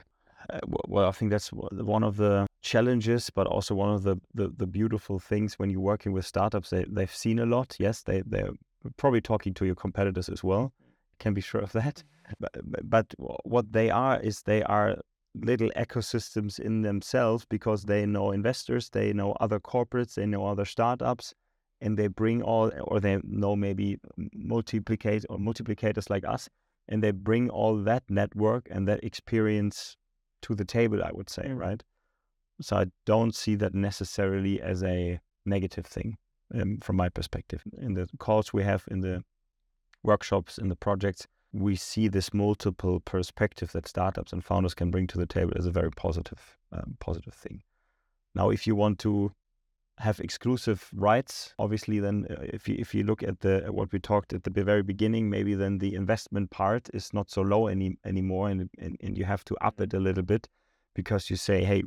Uh, well, I think that's one of the challenges, but also one of the, the, the beautiful things when you're working with startups. They they've seen a lot. Yes, they they're probably talking to your competitors as well. Can be sure of that. But, but what they are is they are little ecosystems in themselves because they know investors, they know other corporates, they know other startups, and they bring all, or they know maybe multiplicate or multiplicators like us, and they bring all that network and that experience to the table. I would say, mm. right? So I don't see that necessarily as a negative thing um, from my perspective. In the calls we have, in the workshops, in the projects, we see this multiple perspective that startups and founders can bring to the table as a very positive, um, positive thing. Now, if you want to have exclusive rights, obviously, then uh, if you if you look at the what we talked at the very beginning, maybe then the investment part is not so low any anymore, and and, and you have to up it a little bit because you say, hey,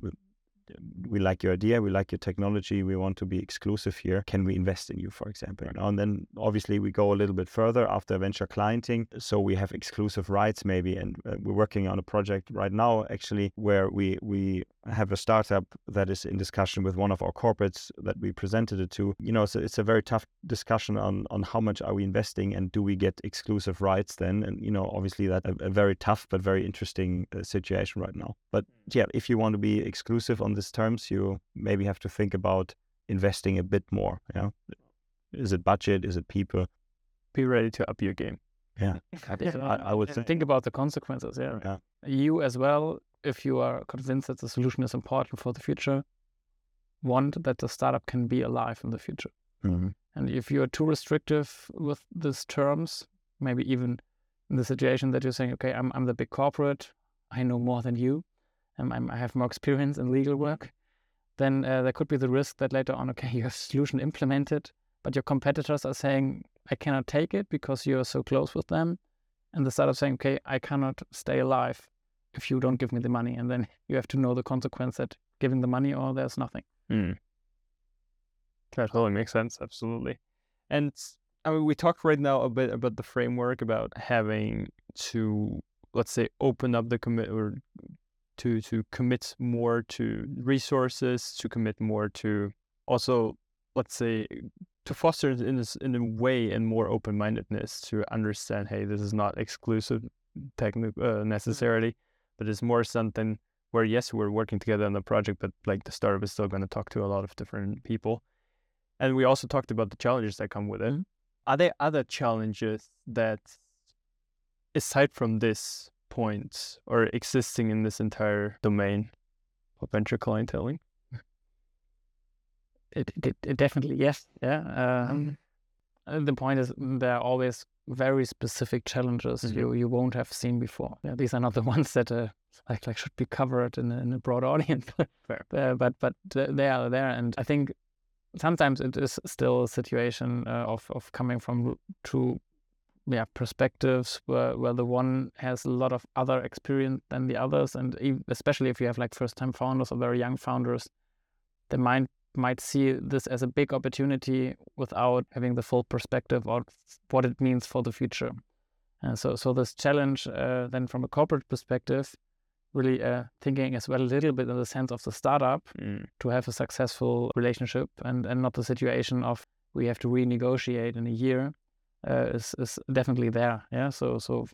we like your idea, we like your technology, we want to be exclusive here. Can we invest in you, for example? Right. And then obviously we go a little bit further after venture clienting. So we have exclusive rights maybe, and uh, we're working on a project right now actually where we we have a startup that is in discussion with one of our corporates that we presented it to. You know, so it's a very tough discussion on on how much are we investing and do we get exclusive rights then? And you know, obviously that a, a very tough but very interesting uh, situation right now. But mm. yeah, if you want to be exclusive on this terms, you maybe have to think about investing a bit more. Yeah, is it budget? Is it people? Be ready to up your game. Yeah, I, I, would think about the consequences. Yeah. yeah, you as well if you are convinced that the solution is important for the future, want that the startup can be alive in the future. Mm-hmm. And if you are too restrictive with these terms, maybe even in the situation that you're saying, okay, I'm, I'm the big corporate, I know more than you, and I'm, i have more experience in legal work, then uh, there could be the risk that later on, okay, you have solution implemented, but your competitors are saying, I cannot take it because you're so close with them. And the startup saying, okay, I cannot stay alive if you don't give me the money and then you have to know the consequence that giving the money or there's nothing mm. that totally makes sense absolutely and i mean we talked right now a bit about the framework about having to let's say open up the commit or to to commit more to resources to commit more to also let's say to foster in this in a way and more open-mindedness to understand hey this is not exclusive technical uh, mm-hmm. necessarily but it's more something where yes, we're working together on the project, but like the startup is still going to talk to a lot of different people. And we also talked about the challenges that come with it. Mm-hmm. Are there other challenges that, aside from this point, or existing in this entire domain of venture clienteling? It, it, it definitely yes, yeah. Um, mm-hmm. The point is there are always very specific challenges mm-hmm. you you won't have seen before. Yeah, these are not the ones that uh, like like should be covered in a, in a broad audience. uh, but but they are there, and I think sometimes it is still a situation uh, of of coming from two yeah perspectives where where the one has a lot of other experience than the others, and especially if you have like first time founders or very young founders, they might might see this as a big opportunity without having the full perspective of what it means for the future. And so, so this challenge uh, then from a corporate perspective, really uh, thinking as well a little bit in the sense of the startup mm. to have a successful relationship and, and not the situation of we have to renegotiate in a year uh, is, is definitely there. Yeah. So, so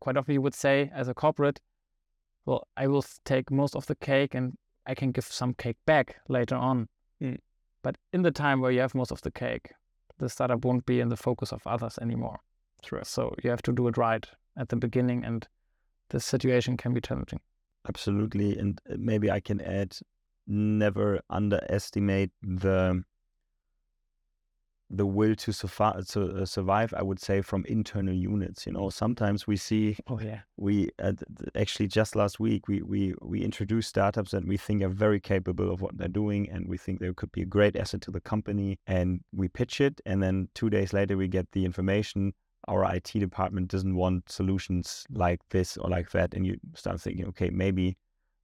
quite often you would say as a corporate, well, I will take most of the cake and I can give some cake back later on. Mm. But in the time where you have most of the cake, the startup won't be in the focus of others anymore. True. So you have to do it right at the beginning, and the situation can be challenging. Absolutely. And uh, maybe I can add never underestimate the the will to, survive, to uh, survive, I would say, from internal units. You know, sometimes we see. Oh yeah. We uh, actually just last week we we we introduced startups that we think are very capable of what they're doing, and we think they could be a great asset to the company. And we pitch it, and then two days later we get the information. Our IT department doesn't want solutions like this or like that, and you start thinking, okay, maybe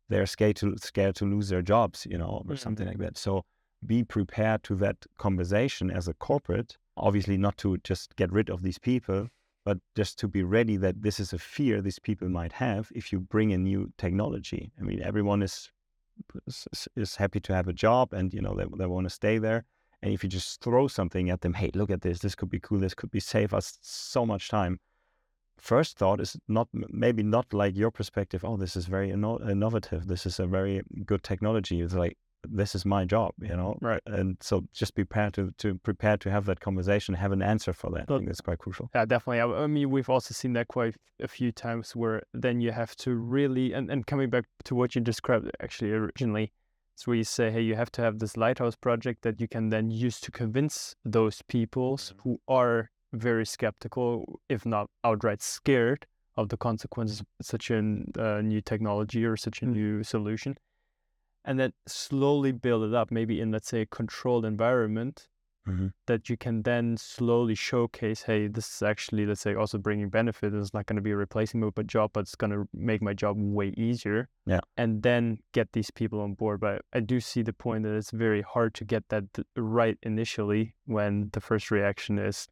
they're scared to scared to lose their jobs, you know, or mm-hmm. something like that. So be prepared to that conversation as a corporate. Obviously, not to just get rid of these people, but just to be ready that this is a fear these people might have if you bring a new technology. I mean, everyone is is, is happy to have a job and you know they, they want to stay there. And if you just throw something at them, hey, look at this, this could be cool, this could be save us so much time. First thought is not maybe not like your perspective. Oh, this is very inno- innovative. This is a very good technology. It's like this is my job, you know. Right. And so just prepare to to prepare to have that conversation, have an answer for that. I think that's quite crucial. Yeah, definitely. I, I mean, we've also seen that quite a few times where then you have to really and, and coming back to what you described actually originally, it's where you say, hey, you have to have this lighthouse project that you can then use to convince those people who are very skeptical, if not outright scared of the consequences of such a uh, new technology or such a new solution and then slowly build it up, maybe in let's say a controlled environment hmm that you can then slowly showcase, hey, this is actually let's say also bringing benefit. It's not going to be a replacing my job, but it's going to make my job way easier. Yeah. and then get these people on board. But I do see the point that it's very hard to get that right initially when the first reaction is.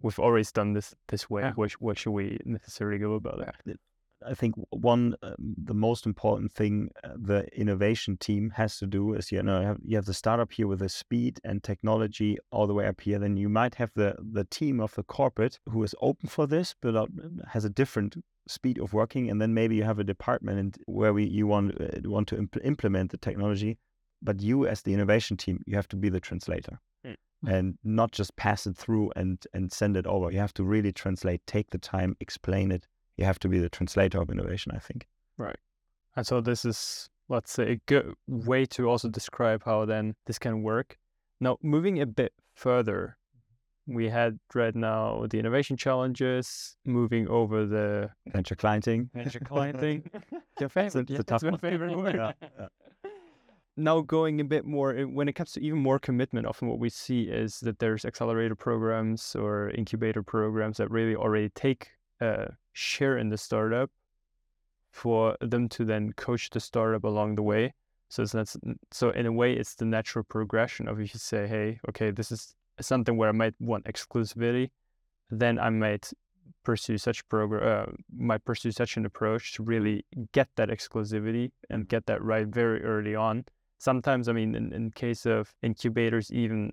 We've always done this this way. Yeah. What, what should we necessarily go about it? I think one um, the most important thing uh, the innovation team has to do is you know you have, you have the startup here with the speed and technology all the way up here. Then you might have the the team of the corporate who is open for this, but uh, has a different speed of working. And then maybe you have a department and where we you want uh, want to impl- implement the technology, but you as the innovation team you have to be the translator. Mm. And not just pass it through and and send it over. You have to really translate, take the time, explain it, you have to be the translator of innovation, I think. Right. And so this is, let's say, a good way to also describe how then this can work. Now, moving a bit further, we had right now the innovation challenges, moving over the Venture clienting. venture clienting. Your It's favorite, it's a yeah, my one. favorite word. Yeah, yeah. Now going a bit more eh, when it comes to even more commitment, often what we see is that there's accelerator programs or incubator programs that really already take a share in the startup for them to then coach the startup along the way. So it's not, so in a way, it's the natural progression of if you say, hey, okay, this is something where I might want exclusivity, then I might pursue such program, uh, might pursue such an approach to really get that exclusivity and get that right very early on. Sometimes, I mean, in, in case of incubators, even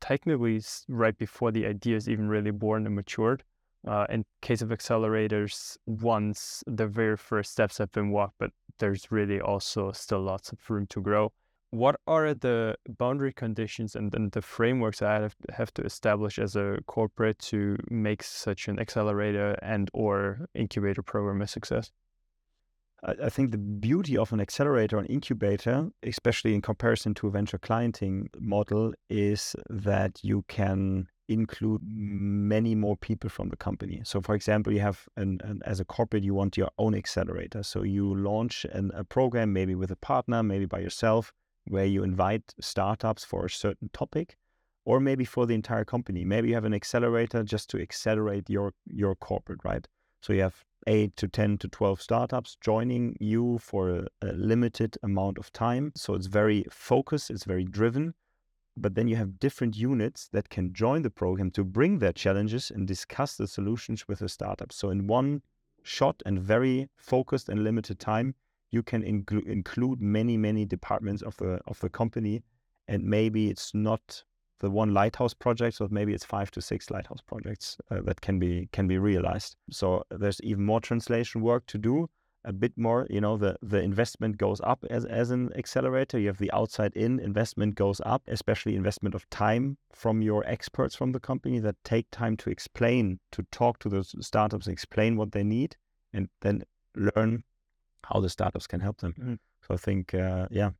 technically right before the idea is even really born and matured. Uh, in case of accelerators, once the very first steps have been walked, but there's really also still lots of room to grow. What are the boundary conditions and then the frameworks I have, have to establish as a corporate to make such an accelerator and or incubator program a success? I, think the beauty of an accelerator and incubator, especially in comparison to a venture clienting model, is that you can include many more people from the company. So, for example, you have an, an as a corporate, you want your own accelerator. So you launch an, a program, maybe with a partner, maybe by yourself, where you invite startups for a certain topic, or maybe for the entire company. Maybe you have an accelerator just to accelerate your your corporate, right? So you have eight to 10 to 12 startups joining you for a, a limited amount of time. So it's very focused, it's very driven. But then you have different units that can join the program to bring their challenges and discuss the solutions with the startup. So in one shot and very focused and limited time, you can inclu- include many, many departments of the of the company. And maybe it's not the one lighthouse project, so maybe it's five to six lighthouse projects uh, that can be can be realized. So there's even more translation work to do. A bit more, you know, the the investment goes up as as an accelerator. You have the outside in investment goes up, especially investment of time from your experts from the company that take time to explain, to talk to those startups, explain what they need, and then learn how the startups can help them. Mhm. So I think, uh, yeah,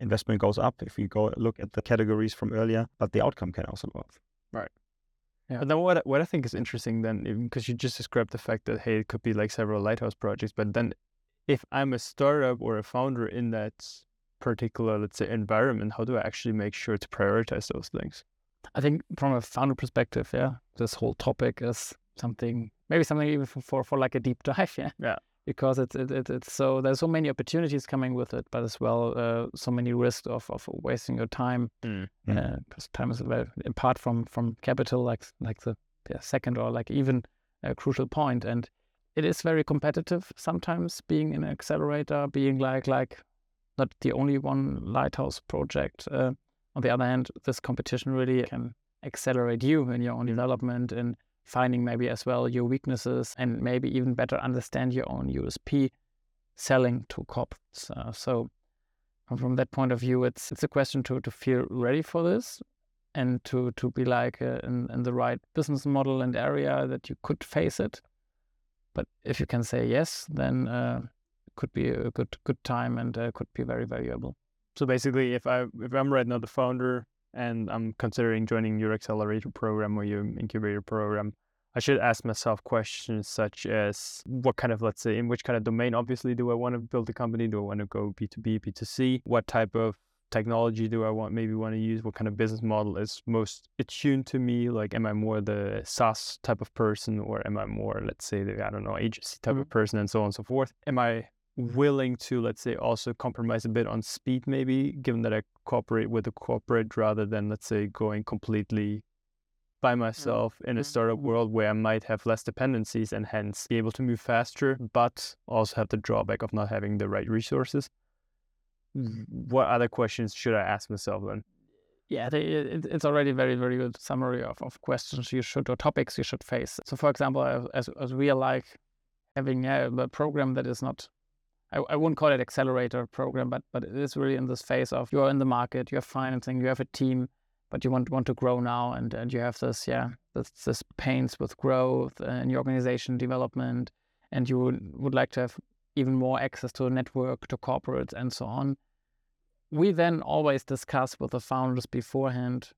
investment goes up if you go look at the categories from earlier, but the outcome can also go up. Right yeah. But then what what I think is interesting then, because you just described the fact that hey, it could be like several lighthouse projects, but then if I'm a startup or a founder in that particular, let's say, environment, how do I actually make sure to prioritize those things? I think from a founder perspective, yeah, this whole topic is something maybe something even for for, for like a deep dive, yeah. Yeah. Because it's it, it, it's so there's so many opportunities coming with it, but as well uh, so many risks of, of wasting your time Mm. Mm. because time is very apart from from capital like like the yeah, second or like even a crucial point. And it is very competitive sometimes being an accelerator, being like like not the only one lighthouse project. Uh, on the other hand, this competition really can accelerate you in your own development and finding maybe as well your weaknesses and maybe even better understand your own USP selling to corporates. Uh, so from that point of view, it's it's a question to to feel ready for this and to to be like uh, in, in the right business model and area that you could face it. But if you can say yes, then uh, it could be a good good time and uh, could be very valuable. So basically, if I if I'm right now the founder and I'm considering joining your accelerator program or your incubator program, I should ask myself questions such as what kind of, let's say, in which kind of domain, obviously, do I want to build a company? Do I want to go B2B, B2C? What type of technology do I want, maybe want to use? What kind of business model is most attuned to me? Like, am I more the SaaS type of person or am I more, let's say, the, I don't know, agency type mm-hmm. of person and so on and so forth? Am I willing to let's say also compromise a bit on speed maybe given that i cooperate with a corporate rather than let's say going completely by myself in a startup mm-hmm. world where i might have less dependencies and hence be able to move faster but also have the drawback of not having the right resources what other questions should i ask myself then yeah, it's already a very, very good summary of, of questions you should or topics you should face. So, for example, as, as we are like having a, a program that is not I, I wouldn't call it accelerator program, but but it is really in this phase of you're in the market, you have financing, you have a team, but you want want to grow now, and and you have this yeah this this pains with growth and your organization development, and you would, would like to have even more access to a network, to corporates, and so on. We then always discuss with the founders beforehand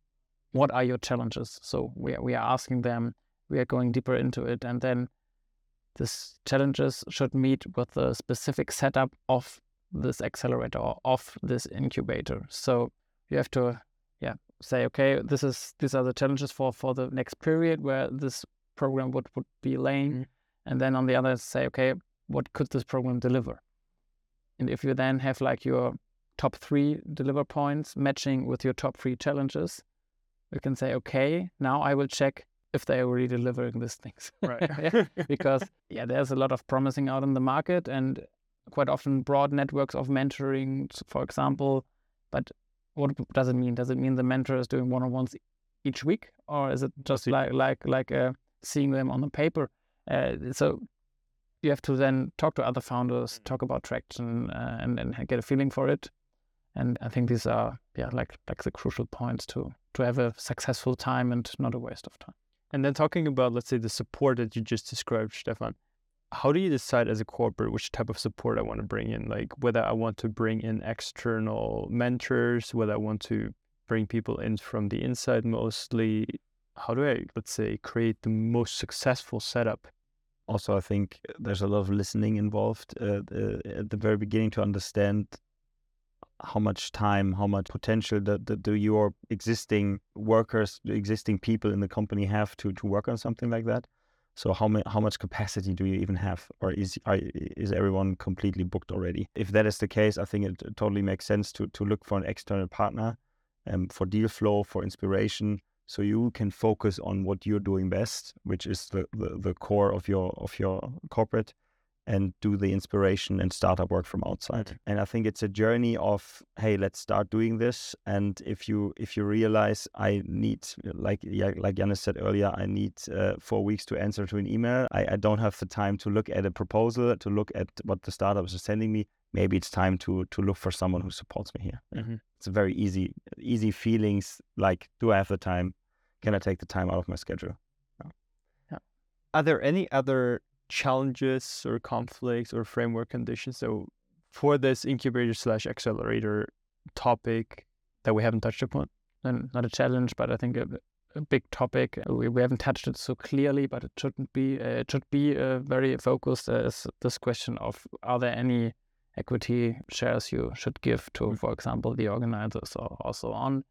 what are your challenges. So we are, we are asking them, we are going deeper into it, and then these challenges should meet with the specific setup of this accelerator or of this incubator. So you have to, yeah, say, okay, this is these are the challenges for for the next period where this program would would be laying, mm. and then on the other say, okay, what could this program deliver? And if you then have like your top three deliver points matching with your top three challenges, you can say, okay, now I will check if they are really delivering these things. Right. yeah? Because yeah, there's a lot of promising out in the market and quite often broad networks of mentoring, for example. But what does it mean? Does it mean the mentor is doing one-on-ones each week, or is it just like like like uh, seeing them on the paper? Uh, so you have to then talk to other founders, talk about traction, uh, and and get a feeling for it. And I think these are yeah like like the crucial points to to have a successful time and not a waste of time. And then talking about, let's say, the support that you just described, Stephan, how do you decide as a corporate which type of support I want to bring in? Like whether I want to bring in external mentors, whether I want to bring people in from the inside mostly. How do I, let's say, create the most successful setup? Also, I think there's a lot of listening involved uh, uh, at the very beginning to understand how much time, how much potential that, do your existing workers, existing people in the company have to to work on something like that? So how ma- how much capacity do you even have, or is are, is everyone completely booked already? If that is the case, I think it totally makes sense to to look for an external partner, um, for deal flow, for inspiration, so you can focus on what you're doing best, which is the, the, the core of your of your corporate, and do the inspiration and startup work from outside. And I think it's a journey of hey, let's start doing this. And if you if you realize I need like yeah, like Jannis said earlier, I need uh, four weeks to answer to an email. I, I don't have the time to look at a proposal to look at what the startups are sending me. Maybe it's time to to look for someone who supports me here. Mm-hmm. It's a very easy easy feelings like do I have the time? Can I take the time out of my schedule? Yeah. Are there any other challenges or conflicts or framework conditions. So for this incubator slash accelerator topic that we haven't touched upon? And not a challenge, but I think a, a big topic. We, we haven't touched it so clearly, but it shouldn't be. Uh, it should be uh, very focused as this question of are there any equity shares you should give to, mm-hmm. for example, the organizers or, or so on.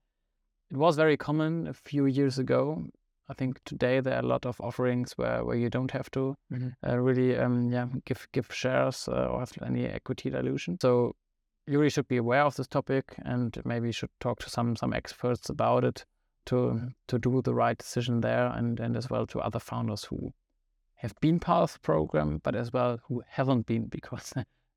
It was very common a few years ago I think today there are a lot of offerings where, where you don't have to mm-hmm. uh, really um, yeah give give shares uh, or have any equity dilution. So you really should be aware of this topic and maybe should talk to some some experts about it to mm-hmm. to do the right decision there and and as well to other founders who have been part of the program, but as well who haven't been, because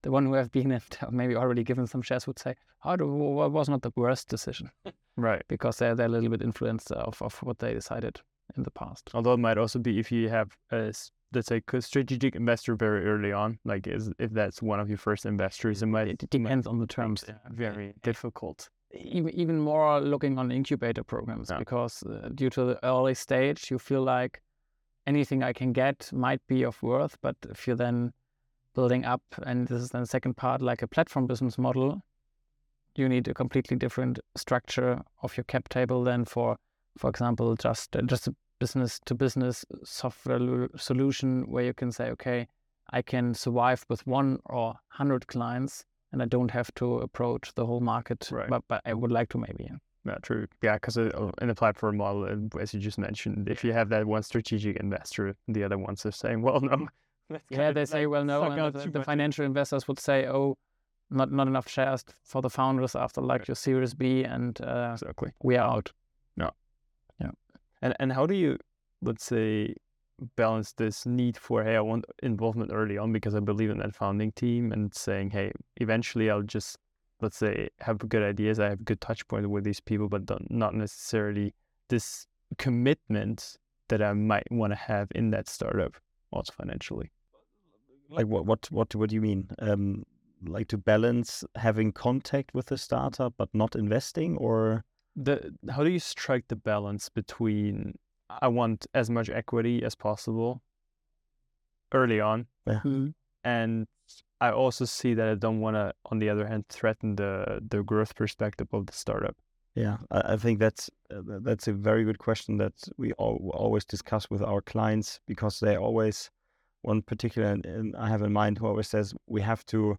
the one who have been and maybe already given some shares would say, "Oh, it was not the worst decision," right? Because they're they're a little bit influenced of of what they decided in the past. Although it might also be if you have a let's say a strategic investor very early on, like is if that's one of your first investors, it might it depends on the terms. Yeah, very difficult. Even even more looking on incubator programs yeah. because uh, due to the early stage, you feel like anything I can get might be of worth. But if you're then building up, and this is then the second part, like a platform business model, you need a completely different structure of your cap table than for, for example, just just a business to business software solution where you can say, okay, I can survive with one or hundred clients, and I don't have to approach the whole market. Right. But but I would like to maybe. Yeah, true. Yeah, because uh, in the platform model, as you just mentioned, if you have that one strategic investor, the other ones are saying, well, no. Yeah, they say, well, no. The, the financial investors would say, oh, not not enough shares for the founders after like right. your Series B, and uh, exactly we are out. No. Yeah. And and how do you, let's say, balance this need for hey, I want involvement early on because I believe in that founding team, and saying, hey, eventually I'll just let's say have good ideas, I have good touch point with these people, but not necessarily this commitment that I might want to have in that startup, also financially. Like what what what what do you mean? Um, like to balance having contact with the startup but not investing, or the how do you strike the balance between I want as much equity as possible early on, yeah. mm-hmm. and I also see that I don't want to, on the other hand, threaten the the growth perspective of the startup. Yeah, I, I think that's uh, that's a very good question that we all, always discuss with our clients because they always one particular and I have in mind who always says we have to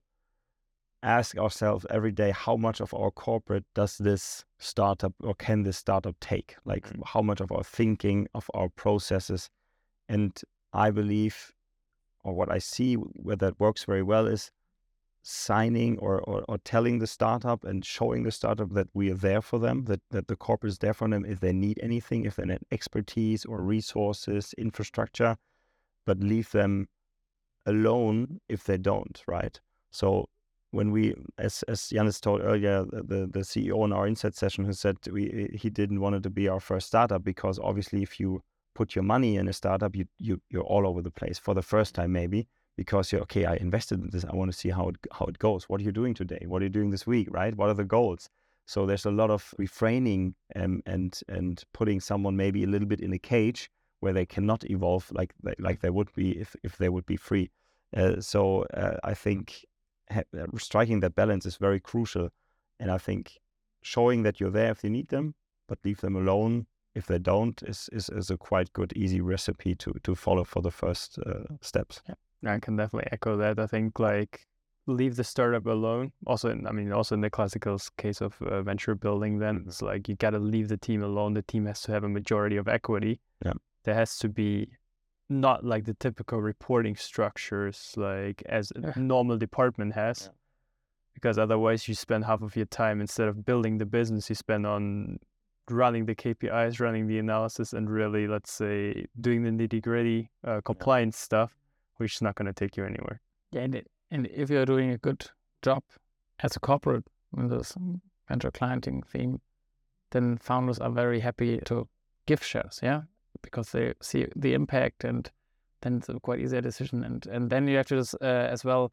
ask ourselves every day how much of our corporate does this startup or can this startup take? Like mm-hmm. how much of our thinking of our processes? And i believe or what I see where that works very well is signing or, or, or, telling the startup and showing the startup that we are there for them, that, that the corporate is there for them if they need anything, if they need expertise or resources, infrastructure, but leave them alone if they don't, right? So when we, as as Jannis told earlier, the, the CEO in our insight session who said we he didn't want it to be our first startup because obviously if you put your money in a startup, you, you you're all over the place for the first time maybe because you're okay. I invested in this. I want to see how it how it goes. What are you doing today? What are you doing this week? Right? What are the goals? So there's a lot of refraining and and and putting someone maybe a little bit in a cage where they cannot evolve like like they would be if if they would be free. Uh, so uh, I think ha- uh, striking that balance is very crucial, and I think showing that you're there if they need them, but leave them alone if they don't, is, is, is a quite good, easy recipe to, to follow for the first uh, steps. Yeah, I can definitely echo that. I think like leave the startup alone. Also, in, I mean, also in the classical case of uh, venture building, then mm-hmm. it's like you got to leave the team alone. The team has to have a majority of equity. Yeah. There has to be not like the typical reporting structures like as a normal department has. Yeah. Because otherwise, you spend half of your time instead of building the business, you spend on running the KPIs, running the analysis, and really, let's say, doing the nitty gritty uh, compliance yeah. stuff, which is not going to take you anywhere. Yeah, and, it, and if you're doing a good job as a corporate in this venture clienting theme, then founders are very happy to give shares, yeah, because they see the impact, and then it's a quite easier decision. And and then you have to just, uh, as well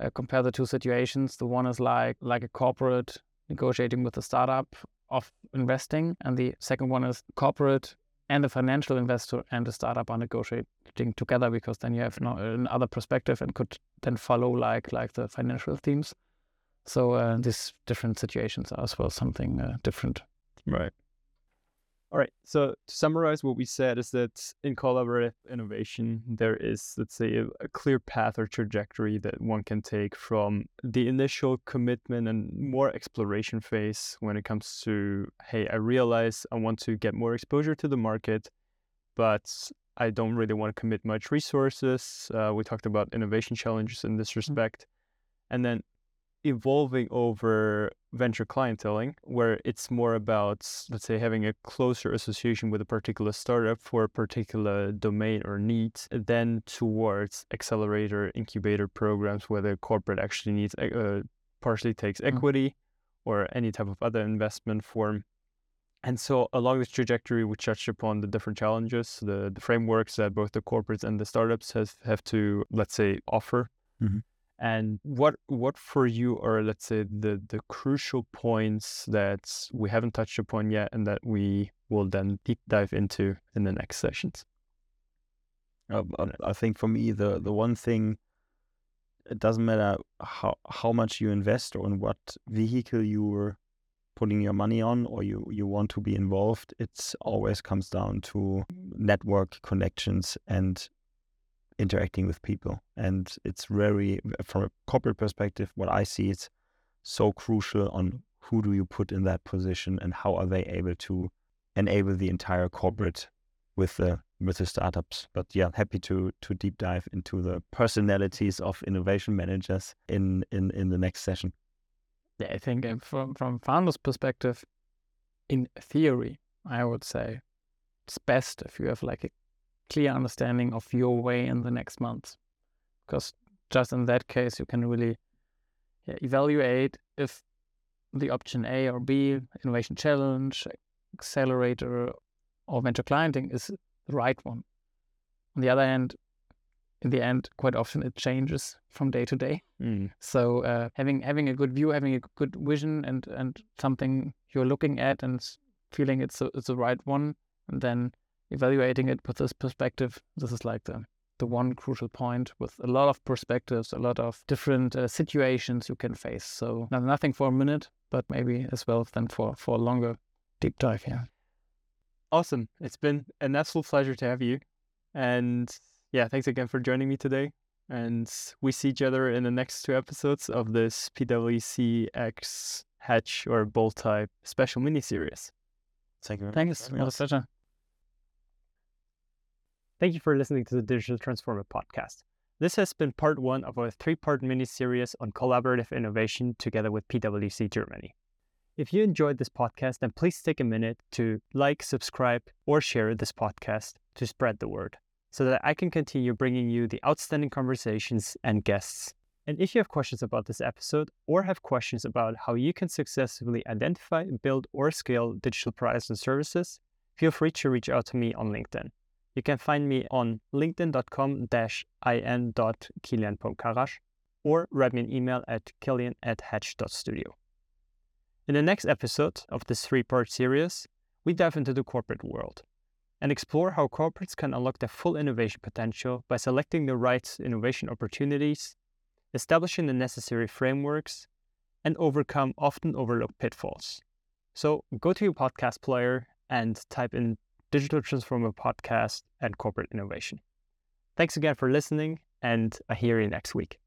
uh, compare the two situations. The one is like like a corporate negotiating with a startup of investing, and the second one is corporate and the financial investor and the startup are negotiating together because then you have no, another perspective and could then follow like like the financial themes. So uh, these different situations are as well something uh, different. Right. All right. So to summarize, what we said is that in collaborative innovation, there is, let's say, a, a, clear path or trajectory that one can take from the initial commitment and more exploration phase when it comes to, hey, I realize I want to get more exposure to the market, but I don't really want to commit much resources. Uh, we talked about innovation challenges in this mm-hmm. respect. Mm-hmm. And then evolving over venture clienteling, where it's more about, let's say, having a closer association with a particular startup for a particular domain or need, than towards accelerator incubator programs where the corporate actually needs uh, partially takes mm-hmm. equity or any type of other investment form. And so along this trajectory, we touched upon the different challenges, the, the frameworks that both the corporates and the startups have, have to, let's say, offer. Mm-hmm. And what what for you are, let's say, the the crucial points that we haven't touched upon yet and that we will then deep dive into in the next sessions? Uh, I think for me, the the one thing it doesn't matter how how much you invest or in what vehicle you're putting your money on or you you want to be involved it always comes down to network connections and interacting with people and it's very from a corporate perspective what i see it's so crucial on who do you put in that position and how are they able to enable the entire corporate with the with the startups. But yeah, happy to to deep dive into the personalities of innovation managers in in in the next session. Yeah, I think uh, from from founders' perspective, in theory, I would say it's best if you have like a clear understanding of your way in the next month, because just in that case you can really yeah, evaluate if the option A or B, innovation challenge, accelerator, or venture clienting is the right one. On the other hand, in the end, quite often it changes from day to day. Mm. So uh, having having a good view, having a good vision, and and something you're looking at and feeling it's a, it's the right one, and then evaluating it with this perspective. This is like the the one crucial point with a lot of perspectives, a lot of different uh, situations you can face. So nothing for a minute, but maybe as well then for for a longer deep dive. Yeah. Awesome. It's been an absolute pleasure to have you. And yeah, thanks again for joining me today. And we see each other in the next two episodes of this PWCX Hatch or bolt type special mini series. Thank you. Thanks. It was a pleasure. Thank you for listening to the Digital Transformer podcast. This has been part one of a three part mini series on collaborative innovation together with PwC Germany. If you enjoyed this podcast, then please take a minute to like, subscribe, or share this podcast to spread the word so that I can continue bringing you the outstanding conversations and guests. And if you have questions about this episode or have questions about how you can successfully identify, build, or scale digital products and services, feel free to reach out to me on LinkedIn. You can find me on linkedin.com in.kilian.karrasch or write me an email at kilian at hatch.studio. In the next episode of this three part series, we dive into the corporate world and explore how corporates can unlock their full innovation potential by selecting the right innovation opportunities, establishing the necessary frameworks, and overcome often overlooked pitfalls. So go to your podcast player and type in Digital Transformer Podcast and Corporate Innovation. Thanks again for listening, and I hear you next week.